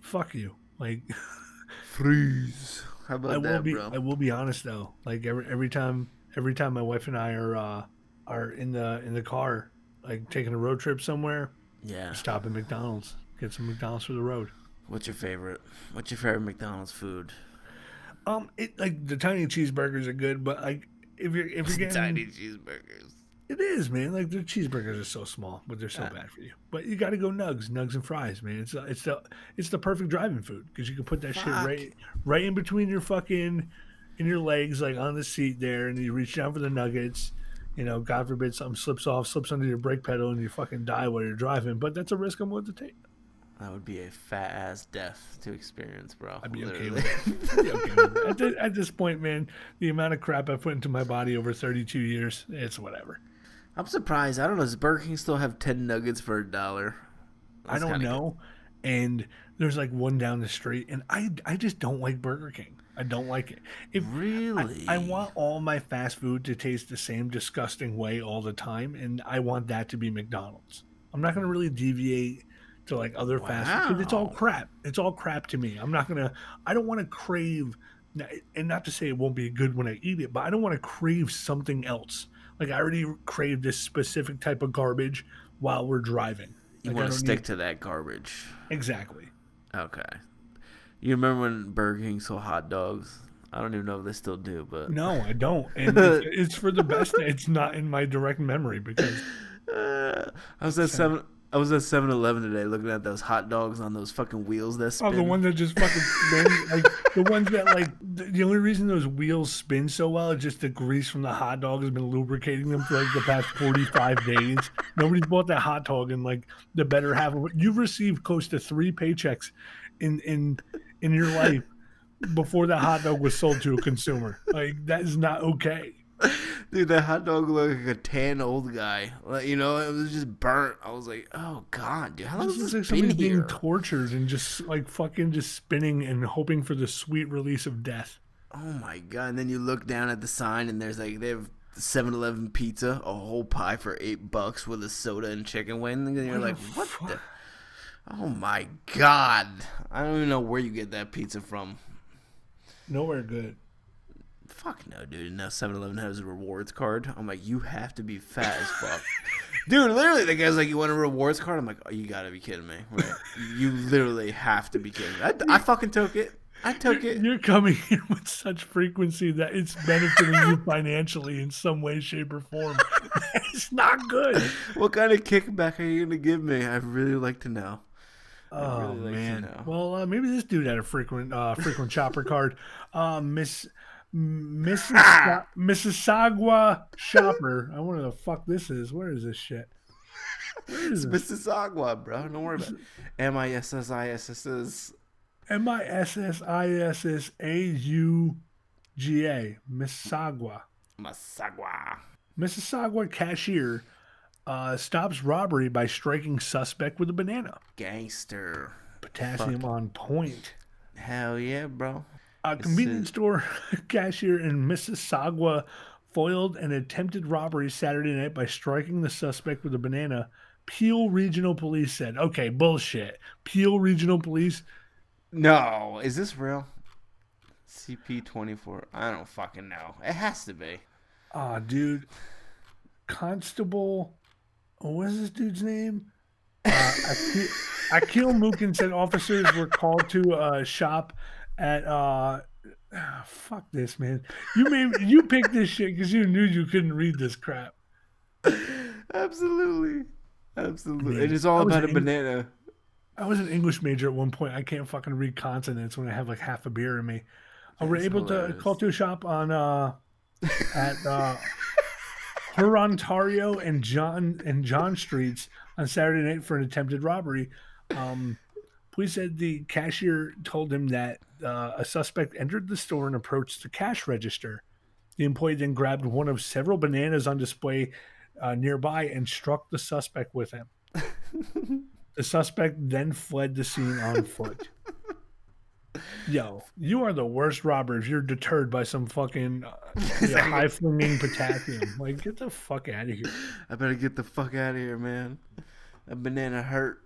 fuck you. Like Freeze. How about I will that, be. bro? I will be honest though. Like every every time every time my wife and I are uh, are in the in the car, like taking a road trip somewhere, yeah. stop at McDonald's, get some McDonald's for the road. What's your favorite? What's your favorite McDonald's food? Um, it like the tiny cheeseburgers are good, but like if you're if you're getting Tiny cheeseburgers. it is man. Like the cheeseburgers are so small, but they're so Yeah. bad for you. But you got to go nugs, nugs and fries, man. It's it's the it's the perfect driving food because you can put that shit right right in between your fucking in your legs, like on the seat there, and you reach down for the nuggets. You know, God forbid something slips off, slips under your brake pedal, and you fucking die while you're driving. But that's a risk I'm willing to take. That would be a fat ass death to experience, bro. I'd be okay with it. Okay with it. At, this, at this point, man, the amount of crap I put into my body over 32 years, it's whatever. I'm surprised. I don't know. Does Burger King still have ten nuggets for a dollar? I don't know. And there's like one down the street, and I I just don't like Burger King. I don't like it. If. Really? I, I want all my fast food to taste the same disgusting way all the time, and I want that to be McDonald's. I'm not gonna really deviate to like other fast food it's all crap. It's all crap to me. I'm not gonna. I don't want to crave, and not to say it won't be good when I eat it, but I don't want to crave something else. Like I already crave this specific type of garbage while we're driving. You Like, want to stick need- to that garbage? exactly. Okay. You remember when Burger King sold hot dogs? I don't even know if they still do, but No, I don't, and it's, it's for the best. It's not in my direct memory because Uh, I was at seven. I was at 7-Eleven today, looking at those hot dogs on those fucking wheels that spin. Oh, the ones that just fucking spin, like the ones that like the, the only reason those wheels spin so well is just the grease from the hot dog has been lubricating them for like the past forty five days. Nobody's bought that hot dog in like the better half of it. You've received close to three paychecks in in in your life before that hot dog was sold to a consumer. Like that is not okay. Dude, that hot dog looked like a tan old guy. Like, you know, it was just burnt. I was like, oh god, dude, how long This is this like been somebody's here? being tortured and just like fucking just spinning and hoping for the sweet release of death. Oh my god! And then you look down at the sign, and there's like they have 7-Eleven pizza, a whole pie for eight bucks with a soda and chicken wing, and you're What like, what fuck? the? Oh my god! I don't even know where you get that pizza from. Nowhere good. Fuck no, dude. Now 7-Eleven has a rewards card. I'm like, you have to be fat as fuck. dude, literally, the guy's like, you want a rewards card? I'm like, oh, you gotta be kidding me. Right? you literally have to be kidding me. I, I fucking took it. I took it. You're coming here with such frequency that it's benefiting you financially in some way, shape, or form. it's not good. What kind of kickback are you gonna give me? I'd really like to know. Oh really like to man. Well, uh, maybe this dude had a frequent, uh, frequent chopper card. Uh, Miss Mrs. Mississauga shopper. I wonder the fuck this is. Where is this shit? Is It's this? Mississauga, bro. Don't worry about it. M I S S I S S S. M I S S I S S A U G A. Mississauga. Mississauga. Mississauga cashier uh, stops robbery by striking suspect with a banana. Gangster. Potassium on point. Hell yeah, bro. A convenience store cashier in Mississauga foiled an attempted robbery Saturday night by striking the suspect with a banana Peel Regional Police said, okay, bullshit. Peel Regional Police. No, is this real? CP twenty four. I don't fucking know. It has to be. Ah, dude. Constable. What was this dude's name? Uh, Akil, Akhil Mooken said officers were called to a shop at. uh ah, Fuck this, man. You made you picked this shit because you knew you couldn't read this crap. Absolutely, absolutely. Man, It is all about a an- banana. I was an English major at one point. I can't fucking read consonants when I have like half a beer in me. I were able to call to a shop on uh at uh Hurontario and John and John Streets on Saturday night for an attempted robbery. Um police said the cashier told him that uh, a suspect entered the store and approached the cash register. The employee then grabbed one of several bananas on display uh, nearby and struck the suspect with him. The suspect then fled the scene on foot. Yo, you are the worst robber if you're deterred by some fucking uh, yeah, high flinging potassium. Like, get the fuck out of here. I better get the fuck out of here, man. A banana hurt.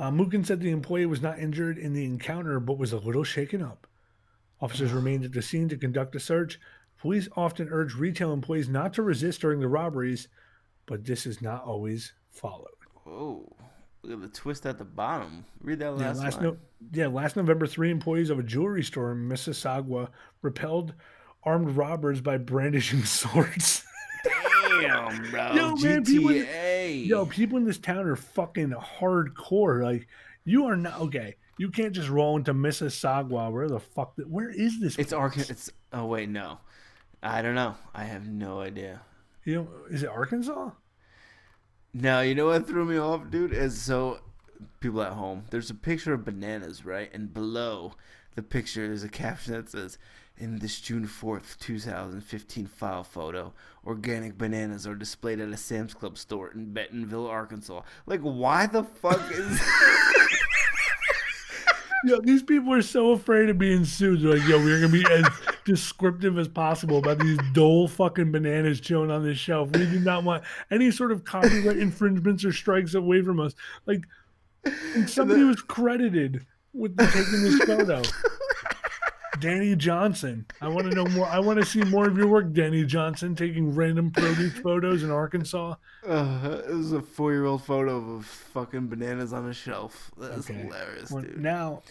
Uh, Mooken said the employee was not injured in the encounter, but was a little shaken up. Officers remained at the scene to conduct a search. Police often urge retail employees not to resist during the robberies, but this is not always followed. Oh, look at the twist at the bottom. Read that Yeah, last, last line. no- yeah, last November, three employees of a jewelry store in Mississauga repelled armed robbers by brandishing swords. Damn, bro. Yo, man, people- GTA. Yo, people in this town are fucking hardcore. Like, you are not okay. You can't just roll into Mississauga. Where the fuck? th- Where is this? it's? Arkansas. It's oh wait, no. I don't know. I have no idea. You know, is it Arkansas? No, you know what threw me off, dude? Is so people at home. There's a picture of bananas, right? And below the picture, there's a caption that says, "In this June 4th, 2015 file photo, organic bananas are displayed at a Sam's Club store in Bentonville, Arkansas." Like, why the fuck is? Yo, these people are so afraid of being sued. They're like, yo, we're gonna be as descriptive as possible about these dole fucking bananas chilling on this shelf. We do not want any sort of copyright infringements or strikes away from us. Like, somebody was credited with taking this photo. Danny Johnston. I want to know more. I want to see more of your work, Danny Johnston, taking random produce photos in Arkansas. Uh, it was a four-year-old photo of fucking bananas on a shelf. That's Okay. hilarious, Well, dude. now,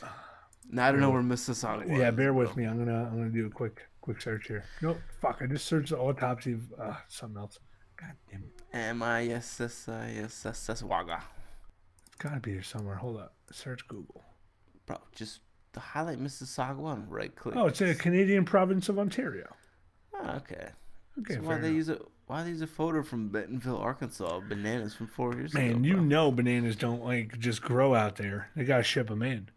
Now I don't know where Mississauga was. yeah, bear with bro. me. I'm gonna I'm gonna do a quick quick search here. Nope, fuck. I just searched the autopsy of uh, something else. God damn it. M I S S I S S S Waga. It's gotta be here somewhere. Hold up. Search Google. Bro, just the highlight Mississauga and right click. Oh, it's a Canadian province of Ontario. Ah, okay. Okay, so why they use a why they use a photo from Bentonville, Arkansas, bananas from four years ago? Man, you bro? know bananas don't like just grow out there. They gotta ship them in.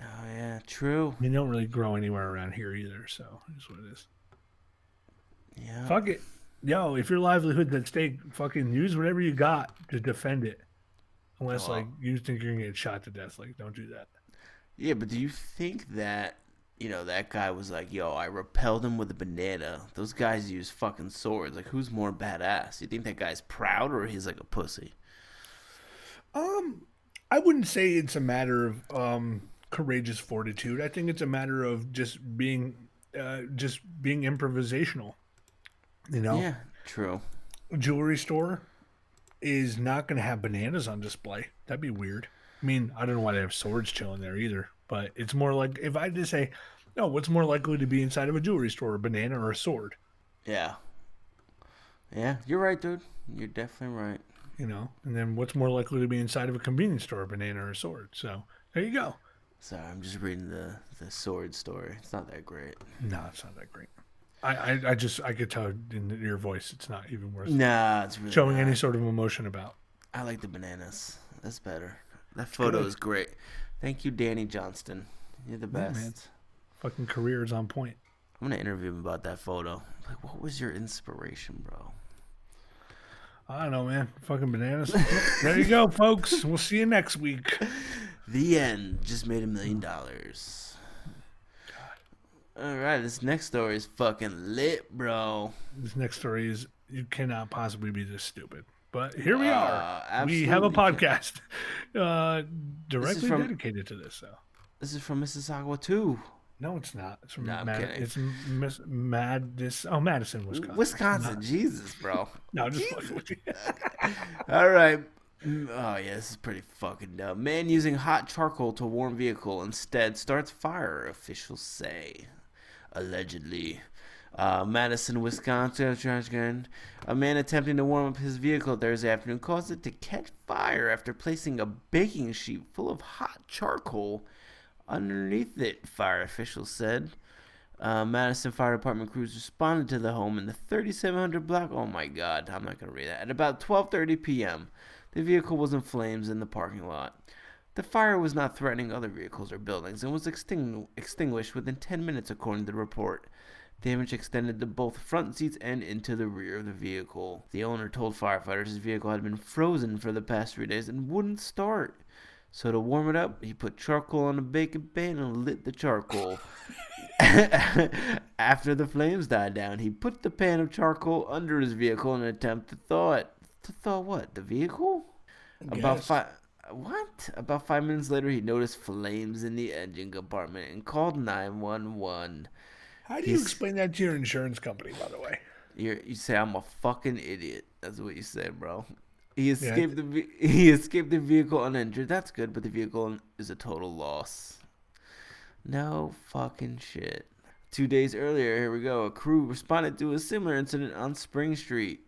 Oh yeah, true. They don't really grow anywhere around here either. So that's what it is. Yeah. Fuck it. Yo, if your livelihood's at stake, fucking use whatever you got to defend it. Unless Well- like you think you're gonna get shot to death, like don't do that. Yeah, but do you think that you know that guy was like, "Yo, I repelled him with a banana." Those guys use fucking swords. Like, who's more badass? You think that guy's proud or he's like a pussy? Um, I wouldn't say it's a matter of um courageous fortitude. I think it's a matter of just being, uh, just being improvisational. You know, Yeah, true. a jewelry store is not going to have bananas on display. That'd be weird. I mean, I don't know why they have swords chilling there either. But it's more like if I just say, no, what's more likely to be inside of a jewelry store, a banana or a sword? Yeah. Yeah, you're right, dude. You're definitely right. You know, and then what's more likely to be inside of a convenience store, a banana or a sword? So there you go. Sorry, I'm just reading the the sword story. It's not that great. No, it's not that great. I, I, I just I could tell in your voice it's not even worth Nah, it's really showing not. any sort of emotion about. I like the bananas. That's better. That photo Good. is great. Thank you, Danny Johnston. You're the Yeah, best. man. Fucking career is on point. I'm gonna interview him about that photo. Like, what was your inspiration, bro? I don't know, man. Fucking bananas. there you go, folks. We'll see you next week. The end. Just made a million dollars. All right, this next story is fucking lit, bro. This next story is you cannot possibly be this stupid. But here we are. Uh, we have a podcast uh, directly from- dedicated to this. So This is from Mississauga too. no, it's not. It's from No, Mad-. It's Miss Madison. Oh, Madison, Wisconsin. Wisconsin, Jesus, bro. No, just fucking with you. All right. Mm, Oh yeah, this is pretty fucking dumb. Man using hot charcoal to warm vehicle instead starts fire. Officials say, allegedly. Uh, Madison, Wisconsin. A man attempting to warm up his vehicle Thursday afternoon caused it to catch fire after placing a baking sheet full of hot charcoal underneath it. Fire officials said. Uh, Madison Fire Department crews responded to the home in the 3700 block. Oh my God, I'm not gonna read that. At about 12:30 p.m., the vehicle was in flames in the parking lot. The fire was not threatening other vehicles or buildings and was extingu- extinguished within 10 minutes, according to the report. Damage extended to both front seats and into the rear of the vehicle. The owner told firefighters his vehicle had been frozen for the past three days and wouldn't start. So to warm it up, he put charcoal on a baking pan and lit the charcoal. After the flames died down, he put the pan of charcoal under his vehicle in an attempt to thaw it. To thaw what? The vehicle? About five. What? About five minutes later, he noticed flames in the engine compartment and called 911. How do you He's- explain that to your insurance company, by the way? You're, you say I'm a fucking idiot. That's what you say, bro. He escaped the he escaped the vehicle uninjured. That's good, but the vehicle is a total loss. No fucking shit. Two days earlier, here we go. A crew responded to a similar incident on Spring Street.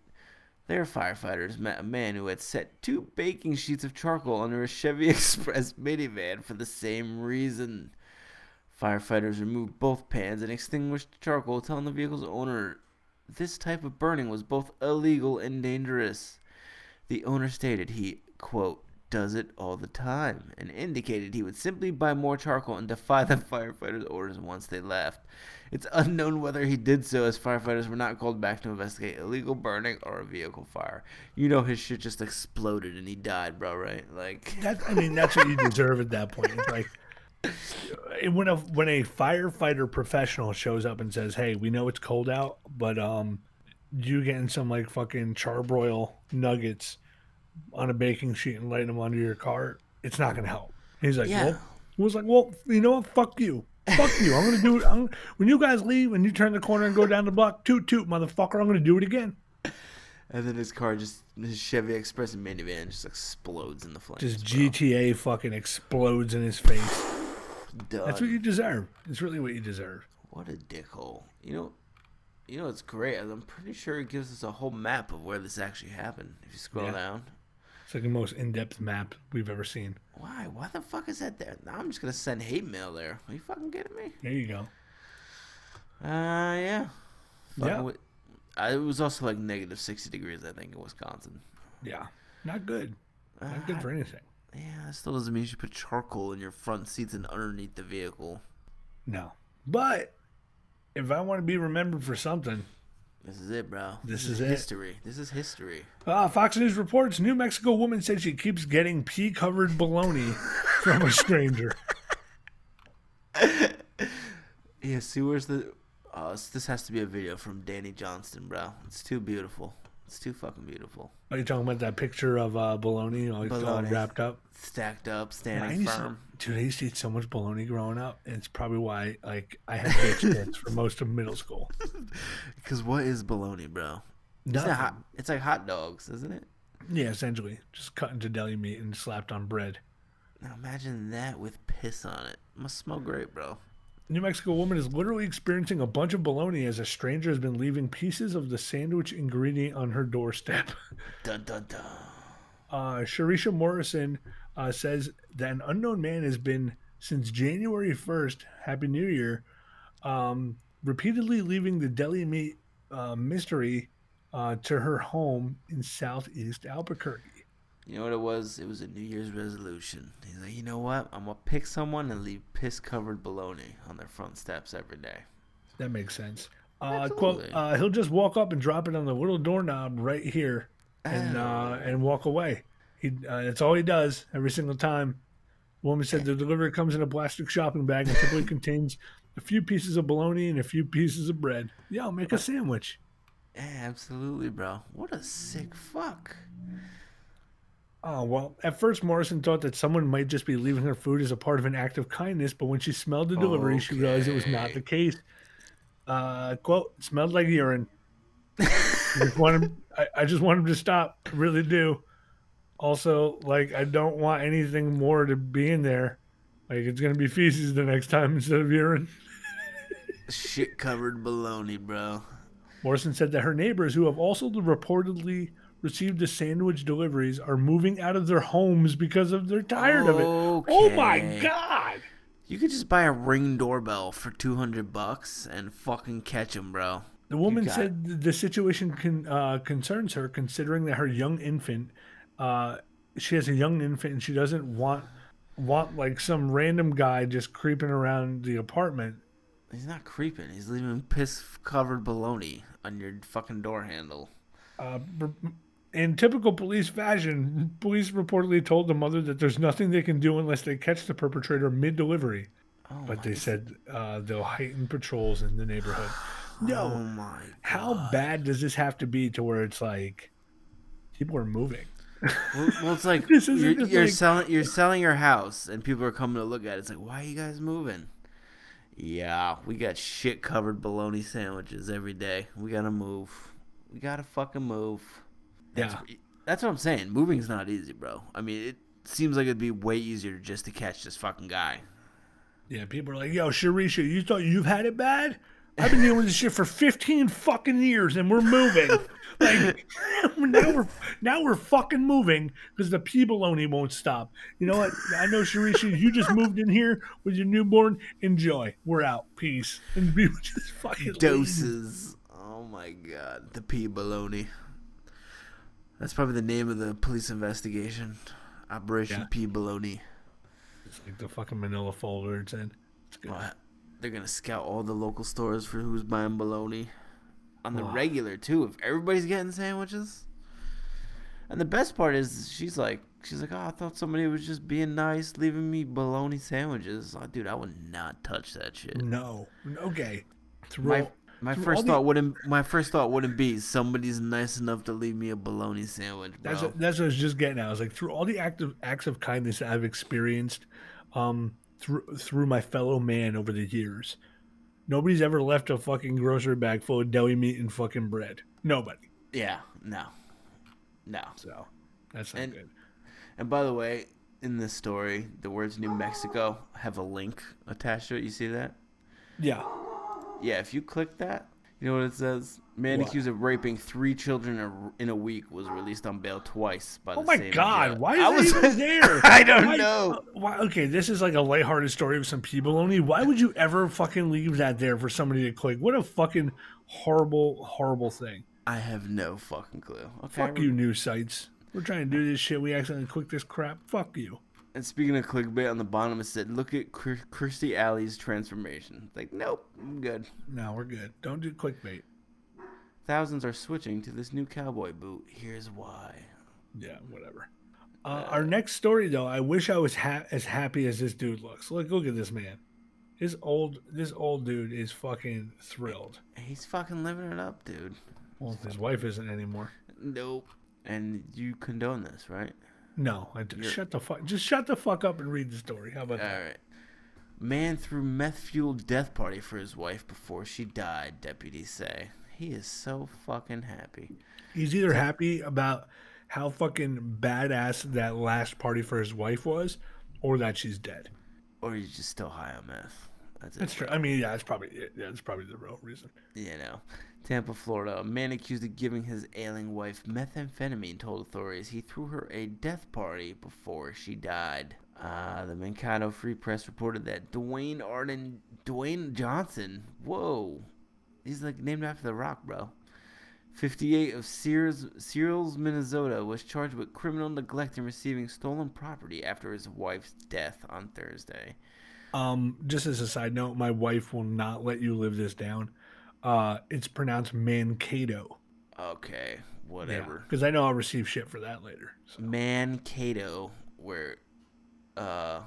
Their firefighters met a man who had set two baking sheets of charcoal under a Chevy Express minivan for the same reason. Firefighters removed both pans and extinguished the charcoal, telling the vehicle's owner this type of burning was both illegal and dangerous. The owner stated he, quote, does it all the time, and indicated he would simply buy more charcoal and defy the firefighters' orders once they left. It's unknown whether he did so, as firefighters were not called back to investigate illegal burning or a vehicle fire. You know his shit just exploded and he died, bro, right? Like, That I mean, that's what you deserve at that point. It's like when a when a firefighter professional shows up and says, "Hey, we know it's cold out, but um, you getting some like fucking charbroil nuggets on a baking sheet and lighting them under your car, it's not gonna help." He's like, Yeah. "Well," he was like, "Well, you know what? Fuck you." Fuck you! I'm gonna do it. I'm, when you guys leave and you turn the corner and go down the block, toot toot, motherfucker! I'm gonna do it again. and then his car just, his Chevy Express minivan just explodes in the flames. Just bro. GTA fucking explodes in his face. Done. That's what you deserve. It's really what you deserve. What a dickhole. You know, you know it's great. I'm pretty sure it gives us a whole map of where this actually happened. If you scroll Yeah. down. It's like the most in-depth map we've ever seen. Why? Why the fuck is that there? Now I'm just gonna send hate mail there. Are you fucking kidding me? There you go. Uh, yeah. Fucking Yeah. wi- uh, it was also like negative 60 degrees, I think, in Wisconsin. Yeah, not good. Not Uh, good for anything. Yeah, that still doesn't mean you should put charcoal in your front seats and underneath the vehicle. No, but if I want to be remembered for something, This is it, bro. This is it. history. This is history. uh, Fox News reports New Mexico woman said she keeps getting pea-covered bologna from a stranger. Yeah, see, where's the. This, this has to be a video from Danny Johnston, bro. It's too beautiful. It's too fucking beautiful. Are you talking about that picture of uh, bologna, all, all wrapped up? Stacked up, I standing to- firm. dude, I used to eat so much bologna growing up, and it's probably why like I had bitch tits for most of middle school. Because what is bologna, bro? Isn't it Nothing. hot? It's like hot dogs, isn't it? Yeah, essentially, just cut into deli meat and slapped on bread. Now imagine that with piss on it. Must smell great, bro. New Mexico woman is literally experiencing a bunch of bologna as a stranger has been leaving pieces of the sandwich ingredient on her doorstep. Dun dun dun. Uh, Sharisha Morrison uh, says that an unknown man has been since January 1st, Happy New Year, um, repeatedly leaving the deli meat uh, mystery uh, to her home in southeast Albuquerque. You know what it was? It was a New Year's resolution. He's like, you know what? I'm gonna pick someone and leave piss-covered bologna on their front steps every day. That makes sense. Uh, quote, uh, he'll just walk up and drop it on the little doorknob right here and uh, and walk away. He uh, that's all he does every single time. Woman said the delivery comes in a plastic shopping bag and typically contains a few pieces of bologna and a few pieces of bread. Yeah, I'll make a sandwich. Yeah, absolutely, bro. What a sick fuck. Oh, well, at first Morrison thought that someone might just be leaving her food as a part of an act of kindness, but when she smelled the delivery, she realized it was not the case. Uh, quote, smelled like urine. I just want him, I, I just want him to stop. I really do. Also, like, I don't want anything more to be in there. Like, it's going to be feces the next time instead of urine. Shit covered baloney, bro. Morrison said that her neighbors, who have also reportedly received the sandwich deliveries, are moving out of their homes because of they're tired of it. Oh my god! You could just buy a ring doorbell for 200 bucks and fucking catch him, bro. The woman said th- the situation con- uh, concerns her, considering that her young infant, uh, she has a young infant, and she doesn't want want like some random guy just creeping around the apartment. He's not creeping. He's leaving piss covered baloney on your fucking door handle. Uh, in typical police fashion, police reportedly told the mother that there's nothing they can do unless they catch the perpetrator mid delivery. Oh But they said uh, they'll heighten patrols in the neighborhood. No, oh my. how bad does this have to be to where it's like people are moving? Well, well it's like you're, you're like- selling you're selling your house and people are coming to look at it. It's like, why are you guys moving? Yeah, we got shit covered bologna sandwiches every day. We gotta move. We gotta fucking move. That's, Yeah. that's what I'm saying. Moving's not easy, bro. I mean, it seems like it'd be way easier just to catch this fucking guy. Yeah, people are like, yo, Sharisha, you thought you've had it bad? I've been dealing with this shit for 15 fucking years and we're moving. like now we're now we're fucking moving because the baloney won't stop. You know what? I know Sharisha, you just moved in here with your newborn. Enjoy. We're out. Peace. And people just fucking leave. Doses. Oh my god, the pea baloney. That's probably the name of the police investigation. Operation Yeah. Pea Baloney. It's like the fucking manila folder it's in. It's good. What? They're gonna scout all the local stores for who's buying bologna. On the Ugh. regular too, if everybody's getting sandwiches. And the best part is she's like she's like, Oh, I thought somebody was just being nice, leaving me bologna sandwiches. Oh, dude, I would not touch that shit. No. Okay. Through My my first the- thought wouldn't my first thought wouldn't be somebody's nice enough to leave me a bologna sandwich, bro. That's what, that's what I was just getting at. I was like, through all the act of, acts of kindness I've experienced, um, through through my fellow man over the years, nobody's ever left a fucking grocery bag full of deli meat and fucking bread. Nobody. yeah, no. No. So that's not And- good. And by the way, in this story, the words New Mexico have a link attached to it. You see that? Yeah. Yeah, if you click that, you know what it says? Man What? accused of raping three children in a week was released on bail twice by oh the Oh my same god! Why is I was, even there? I don't Why- know. Uh, why? Okay, this is like a lighthearted story of some people only. Why would you ever fucking leave that there for somebody to click? What a fucking horrible, horrible thing. I have no fucking clue. Okay. Fuck you, news sites. We're trying to do this shit. We accidentally click this crap. Fuck you. And speaking of clickbait, on the bottom it said, "Look at Chr- Kirstie Alley's transformation." Like, nope, I'm good. No, we're good. Don't do clickbait. Thousands are switching to this new cowboy boot. Here's why. Yeah, whatever. Uh, our next story, though, I wish I was ha- as happy as this dude looks. Look, look at this man. This old, this old dude is fucking thrilled. He's fucking living it up, dude. Well, his wife isn't anymore. Nope. And you condone this, right? No, I shut the fuck. Just shut the fuck up and read the story. How about All that? right. Man threw meth fueled death party for his wife before she died, deputies say. He is so fucking happy. He's either happy about how fucking badass that last party for his wife was, or that she's dead. Or he's just still high on meth. That's it. That's true. I mean, yeah, that's probably. Yeah, that's probably the real reason. You know. Tampa, Florida. A man accused of giving his ailing wife methamphetamine told authorities he threw her a death party before she died. Uh, the Mankato Free Press reported that Dwayne Arden, Dwayne Johnson, whoa, he's like named after The Rock, bro. 58 of Sears, Searles, Minnesota, was charged with criminal neglect and receiving stolen property after his wife's death on Thursday. Um, just as a side note, my wife will not let you live this down. Uh, it's pronounced Mankato. Okay, whatever. Because I know I'll receive shit for that later. So. Mankato, where uh,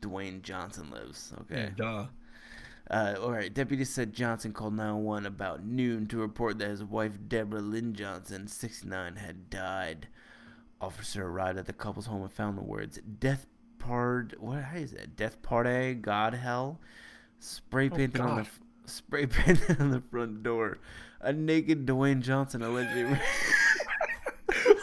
Dwayne Johnson lives. Okay. Yeah, duh. Uh, all right, deputies said Johnson called 911 about noon to report that his wife, Deborah Lynn Johnson, 69, had died. Officer arrived at the couple's home and found the words "death part." What? How is that? Death party, God hell, spray painted on the spray painted on the front door. A naked Dwayne Johnson allegedly.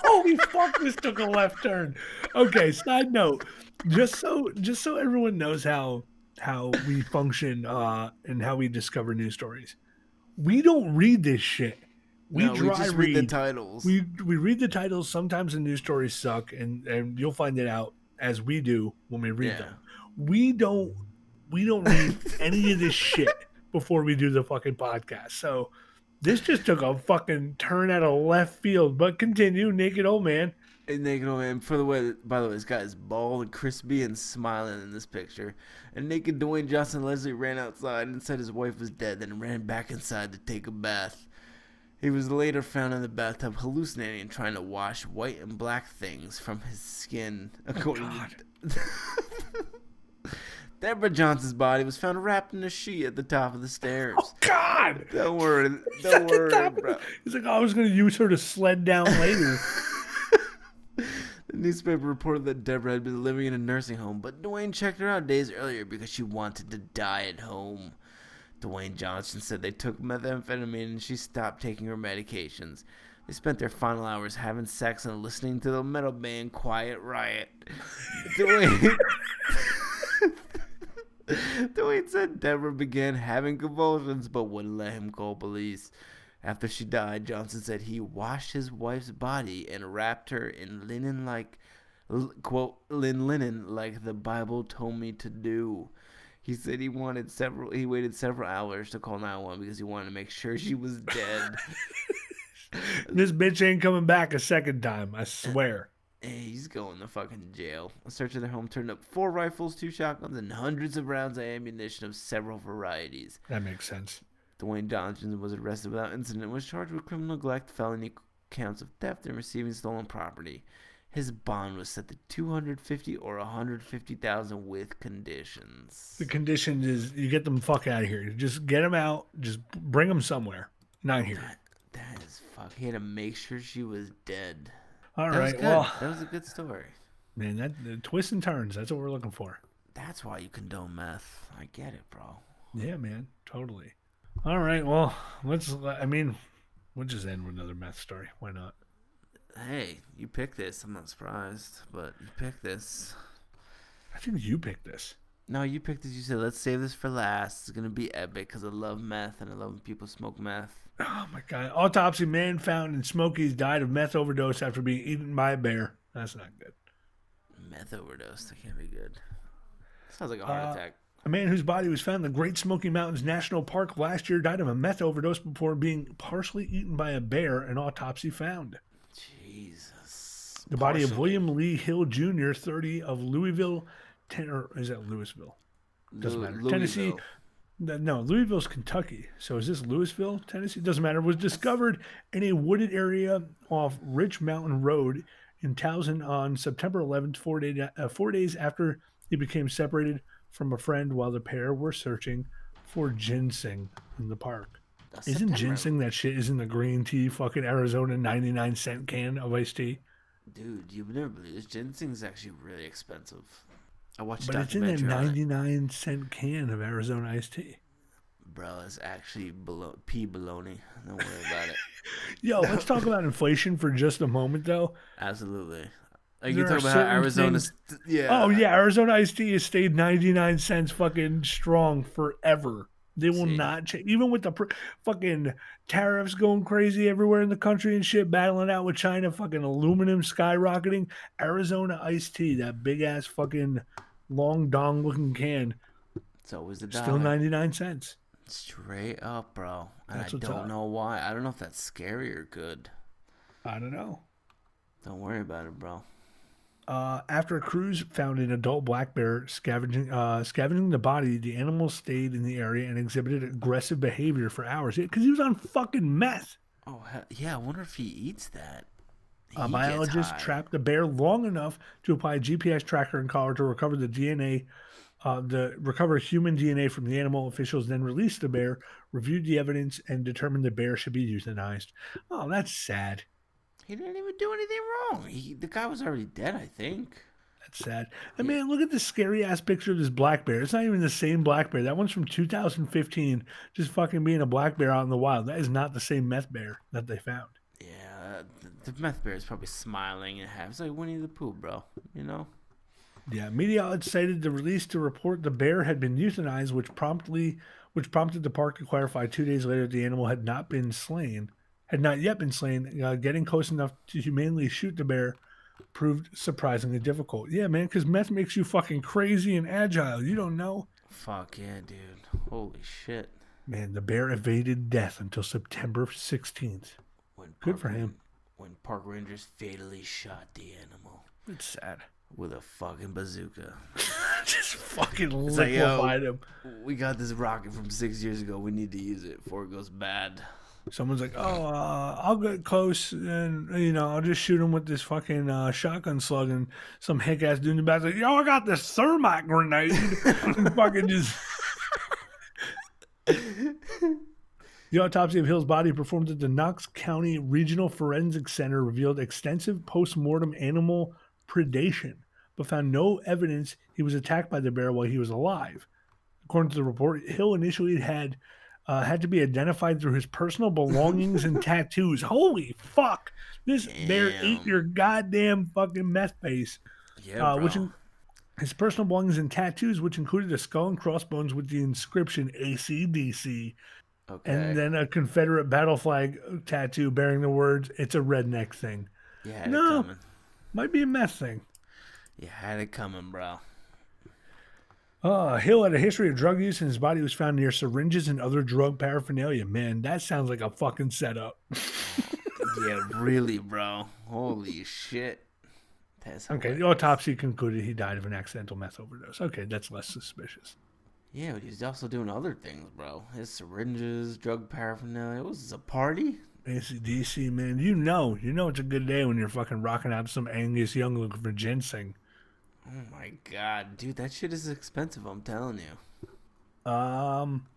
Holy fuck! This took a left turn. Okay. Side note, just so just so everyone knows how how we function uh, and how we discover news stories, we don't read this shit. We no, dry we just read. read the titles. we we read the titles. Sometimes the news stories suck, and and you'll find it out as we do when we read Yeah. them. We don't we don't read any of this shit before we do the fucking podcast. So this just took a fucking turn out of left field. But continue, naked old man. And naked old man. For the way, by the way, this guy is bald and crispy and smiling in this picture. And naked Dwayne Johnson Leslie ran outside and said his wife was dead, then ran back inside to take a bath. He was later found in the bathtub hallucinating and trying to wash white and black things from his skin, according to. Deborah Johnson's body was found wrapped in a sheet at the top of the stairs. Oh God. Don't worry, don't worry, bro. the- He's like, "Oh, I was going to use her to sled down later. The newspaper reported that Deborah had been living in a nursing home, but Dwayne checked her out days earlier because she wanted to die at home. Dwayne Johnson said they took methamphetamine and she stopped taking her medications. They spent their final hours having sex and listening to the metal band Quiet Riot. Dwayne, Dwayne said Deborah began having convulsions but wouldn't let him call police. After she died, Johnson said he washed his wife's body and wrapped her in linen like quote lin linen like the Bible told me to do. He said he wanted several he waited several hours to call 911 because he wanted to make sure she was dead. this bitch ain't coming back a second time. I swear. Hey, he's going to fucking jail. A search of their home turned up four rifles, two shotguns, and hundreds of rounds of ammunition of several varieties. That makes sense. Dwayne Johnson was arrested without incident was charged with criminal neglect, felony counts of theft, and receiving stolen property. His bond was set to 250 or 150,000 with conditions. The condition is you get them fuck out of here. Just get them out. Just bring them somewhere. Not here. That is fuck. He had to make sure she was dead. All That was right. good. Well, that was a good story. man, that the twists and turns. That's what we're looking for. That's why you condone meth. I get it, bro. Yeah, man. Totally. All right. Well, let's. I mean, we'll just end with another meth story. Why not? Hey, you picked this. I'm not surprised, but you picked this. I think you picked this. No, you picked this. You said, let's save this for last. It's going to be epic because I love meth and I love when people smoke meth. Oh my god! Autopsy: Man found in Smokies died of meth overdose after being eaten by a bear. That's not good. Meth overdose. That can't be good. Sounds like a heart Uh, attack. A man whose body was found in the Great Smoky Mountains National Park last year died of a meth overdose before being partially eaten by a bear. An autopsy found. Jesus. The body of William Lee Hill Jr., 30, of Louisville, ten, or is that Louisville? Doesn't matter. Tennessee. Louisville. No, No, Louisville's Kentucky. So is this Louisville, Tennessee? Doesn't matter. Was discovered in a wooded area off Rich Mountain Road in Townsend on September 11th, four, day, uh, four days after he became separated from a friend while the pair were searching for ginseng in the park. That's Isn't September. ginseng that shit? Isn't the green tea fucking Arizona 99 cent can of iced tea? Dude, you would never believe this. Ginseng's actually really expensive. I watched But it's in a documentary on it. 99 cent can of Arizona iced tea. Bro, it's actually balo- pea baloney. Don't worry about it. Yo, let's talk about inflation for just a moment, though. Absolutely. Like you talk about how Arizona's. yeah. Oh yeah, Arizona iced tea has stayed 99 cents fucking strong forever. They will See. not change, even with the pr- fucking tariffs going crazy everywhere in the country and shit, battling out with China, fucking aluminum skyrocketing. Arizona iced tea, that big ass fucking long dong looking can, It's always the still 99 cents. Straight up, bro. And That's I don't up. know why. I don't know if that's scary or good. I don't know. Don't worry about it, bro. Uh, after a cruise found an adult black bear scavenging uh, scavenging the body, the animal stayed in the area and exhibited aggressive behavior for hours because he was on fucking meth. Oh, yeah. I wonder if he eats that. A He gets biologist trapped the bear long enough to apply a GPS tracker and collar to recover the DNA Uh, the recover human DNA from the animal officials then released the bear, reviewed the evidence, and determined the bear should be euthanized. Oh, that's sad. He didn't even do anything wrong. He, the guy was already dead, I think. That's sad. I mean, look at this scary ass picture of this black bear. It's not even the same black bear. That one's from 2015. Just fucking being a black bear out in the wild. That is not the same meth bear that they found. Yeah, the, the meth bear is probably smiling and half. It's like Winnie the Pooh, bro. You know? Yeah, media outlets cited the release to report the bear had been euthanized, which promptly, which prompted the park to clarify two days later the animal had not been slain, had not yet been slain. Uh, getting close enough to humanely shoot the bear proved surprisingly difficult. Yeah, man, because meth makes you fucking crazy and agile. You don't know. Fuck yeah, dude. Holy shit. Man, the bear evaded death until September 16th. When Good park for him. When park rangers fatally shot the animal It's sad. with a fucking bazooka. Just fucking like, liquefied him. We got this rocket from six years ago. We need to use it before it goes bad. Someone's like, "Oh, uh, I'll get close and you know I'll just shoot him with this fucking uh, shotgun slug." And some hick ass dude in the back's like, "Yo, I got this thermite grenade." fucking just. The autopsy of Hill's body performed at the Knox County Regional Forensic Center revealed extensive post-mortem animal predation, but found no evidence he was attacked by the bear while he was alive. According to the report, Hill initially had uh, had to be identified through his personal belongings and tattoos. Holy fuck! This bear ate your goddamn fucking meth face. Yeah, Uh, which in- his personal belongings and tattoos, which included a skull and crossbones with the inscription ACDC, okay. and then a Confederate battle flag tattoo bearing the words "It's a redneck thing." Yeah, No. Might be a meth thing. You had it coming, bro. Uh, Hill had a history of drug use, and his body was found near syringes and other drug paraphernalia. Man, that sounds like a fucking setup. yeah, really, bro. Holy shit. That's Okay, the autopsy concluded he died of an accidental meth overdose. Okay, that's less suspicious. Yeah, but he's also doing other things, bro. His syringes, drug paraphernalia. Was this, a party? ACDC, man, you know, you know it's a good day when you're fucking rocking out some Angus Young looking for ginseng. Oh my god, dude, that shit is expensive. I'm telling you. Um,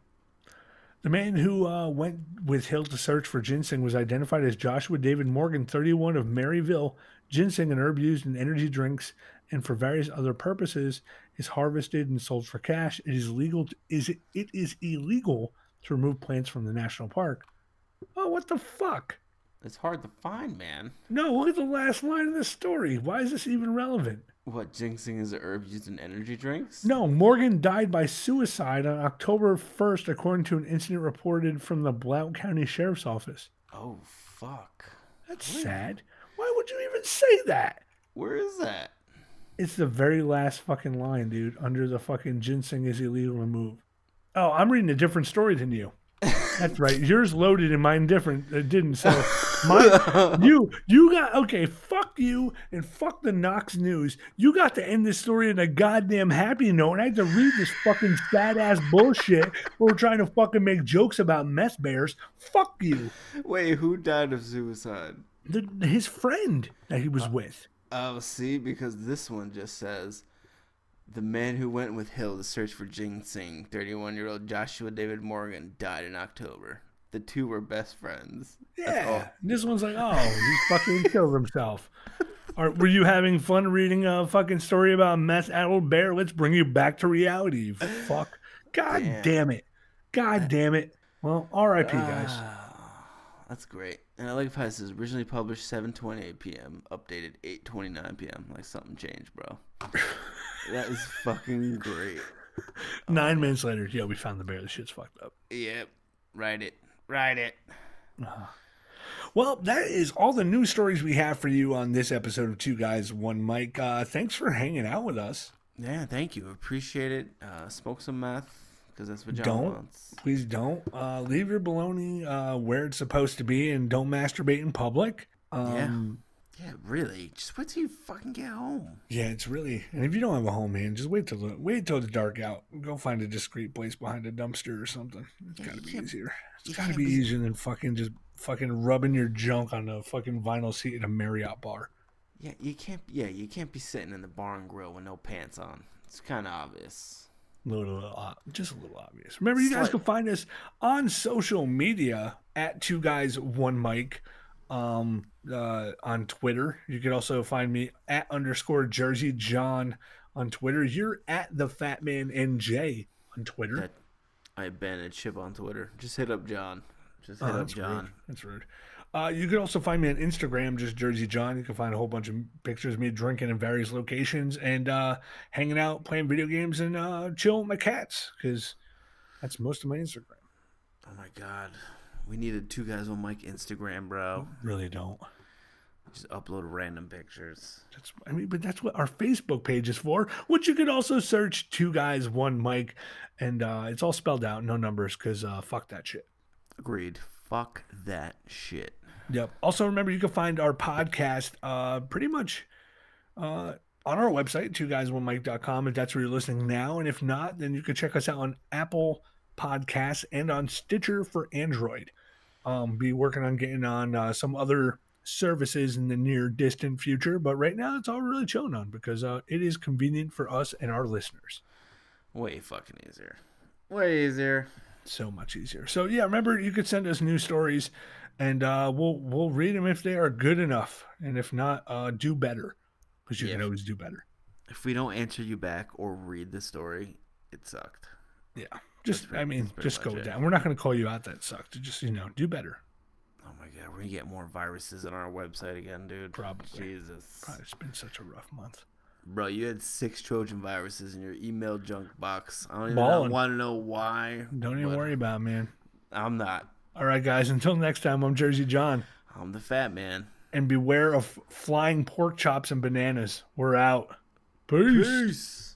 the man who uh, went with Hill to search for ginseng was identified as Joshua David Morgan, 31 of Maryville. Ginseng, an herb used in energy drinks and for various other purposes, is harvested and sold for cash. It is legal. To, is it, it is illegal to remove plants from the national park. Oh, what the fuck? It's hard to find, man. No, look at the last line of the story. Why is this even relevant? What ginseng is a herb used in energy drinks? No, Morgan died by suicide on October 1st, according to an incident reported from the Blount County Sheriff's Office. Oh fuck. That's sad. Why would you even say that? Where is that? It's the very last fucking line, dude, under the fucking ginseng is illegal to move. Oh, I'm reading a different story than you. That's right. Yours loaded and mine different. It didn't. So my you you got okay. Fuck you and fuck the Knox News. You got to end this story in a goddamn happy note, and I had to read this fucking sad ass bullshit. Where we're trying to fucking make jokes about mess bears. Fuck you. Wait, who died of suicide? The, his friend that he was uh, with. Oh, see, because this one just says the man who went with Hill to search for ginseng, 31 year old Joshua David Morgan, died in October. The two were best friends. Yeah. This one's like, oh, he fucking killed himself. Or were you having fun reading a fucking story about a meth addled bear? Let's bring you back to reality. You fuck. God Damn. damn it. God damn it. Well, R.I.P. guys. Ah, that's great. And I like how it says originally published 7:28 p.m., updated 8:29 p.m. Like something changed, bro. that is fucking great. Nine minutes later, yeah, we found the bear. The shit's fucked up. Yep. Write it. Write it. Well, that is all the news stories we have for you on this episode of Two Guys, One Mic. Uh, thanks for hanging out with us. Yeah, thank you. Appreciate it. Uh, smoke some meth because that's what John Don't. wants. Please don't. Uh, leave your baloney uh, where it's supposed to be and don't masturbate in public. Um, Yeah, really. Just wait till you fucking get home. Yeah, it's really. And if you don't have a home, man, just wait till the wait till the dark out. Go find a discreet place behind a dumpster or something. It's Yeah, got to be easier. It's got to be be- easier than fucking just fucking rubbing your junk on a fucking vinyl seat at a Marriott bar. Yeah, you can't. Yeah, you can't be sitting in the bar and grill with no pants on. It's kind of obvious. A little, little uh, just a little obvious. Remember, you guys can find us on social media at Two Guys One Mic, um, uh, on Twitter. You can also find me at underscore Jersey John on Twitter. You're at the Fat Man NJ on Twitter. That I banned Chip on Twitter. Just hit up John. Just hit Oh, up that's John. Rude. That's rude. Uh, you can also find me on Instagram, just Jersey John. You can find a whole bunch of pictures of me drinking in various locations and uh, hanging out, playing video games, and uh, chilling with my cats because that's most of my Instagram. Oh my god. We needed two guys on mic Instagram, bro. Really don't. Just upload random pictures. That's I mean, but that's what our Facebook page is for. Which you could also search two guys, one mic, and uh, it's all spelled out, no numbers, because uh, fuck that shit. Agreed. Fuck that shit. Yep. Also, remember you can find our podcast uh, pretty much uh, on our website, two guys one mic.com, if that's where you're listening now. And if not, then you can check us out on Apple Podcasts and on Stitcher for Android. Um, be working on getting on uh, some other services in the near distant future, but right now it's all really chilling on because uh, it is convenient for us and our listeners. Way fucking easier. Way easier. so much easier. So yeah, remember you could send us news stories, and uh, we'll we'll read them if they are good enough, and if not, uh, do better, because you Yeah. can always do better. If we don't answer you back or read the story, it sucked. Yeah, just pretty- I mean, just go it. that. We're not going to call you out that sucked. Just you know, do better. Oh my god, we're gonna get more viruses on our website again, dude. Probably. Jesus. Probably, it's been such a rough month. Bro, you had six Trojan viruses in your email junk box. I don't even want to know why. Don't even worry about it, man. I'm not. All right, guys. Until next time, I'm Jersey John, I'm the fat man. and beware of flying pork chops and bananas. We're out. Peace. Peace.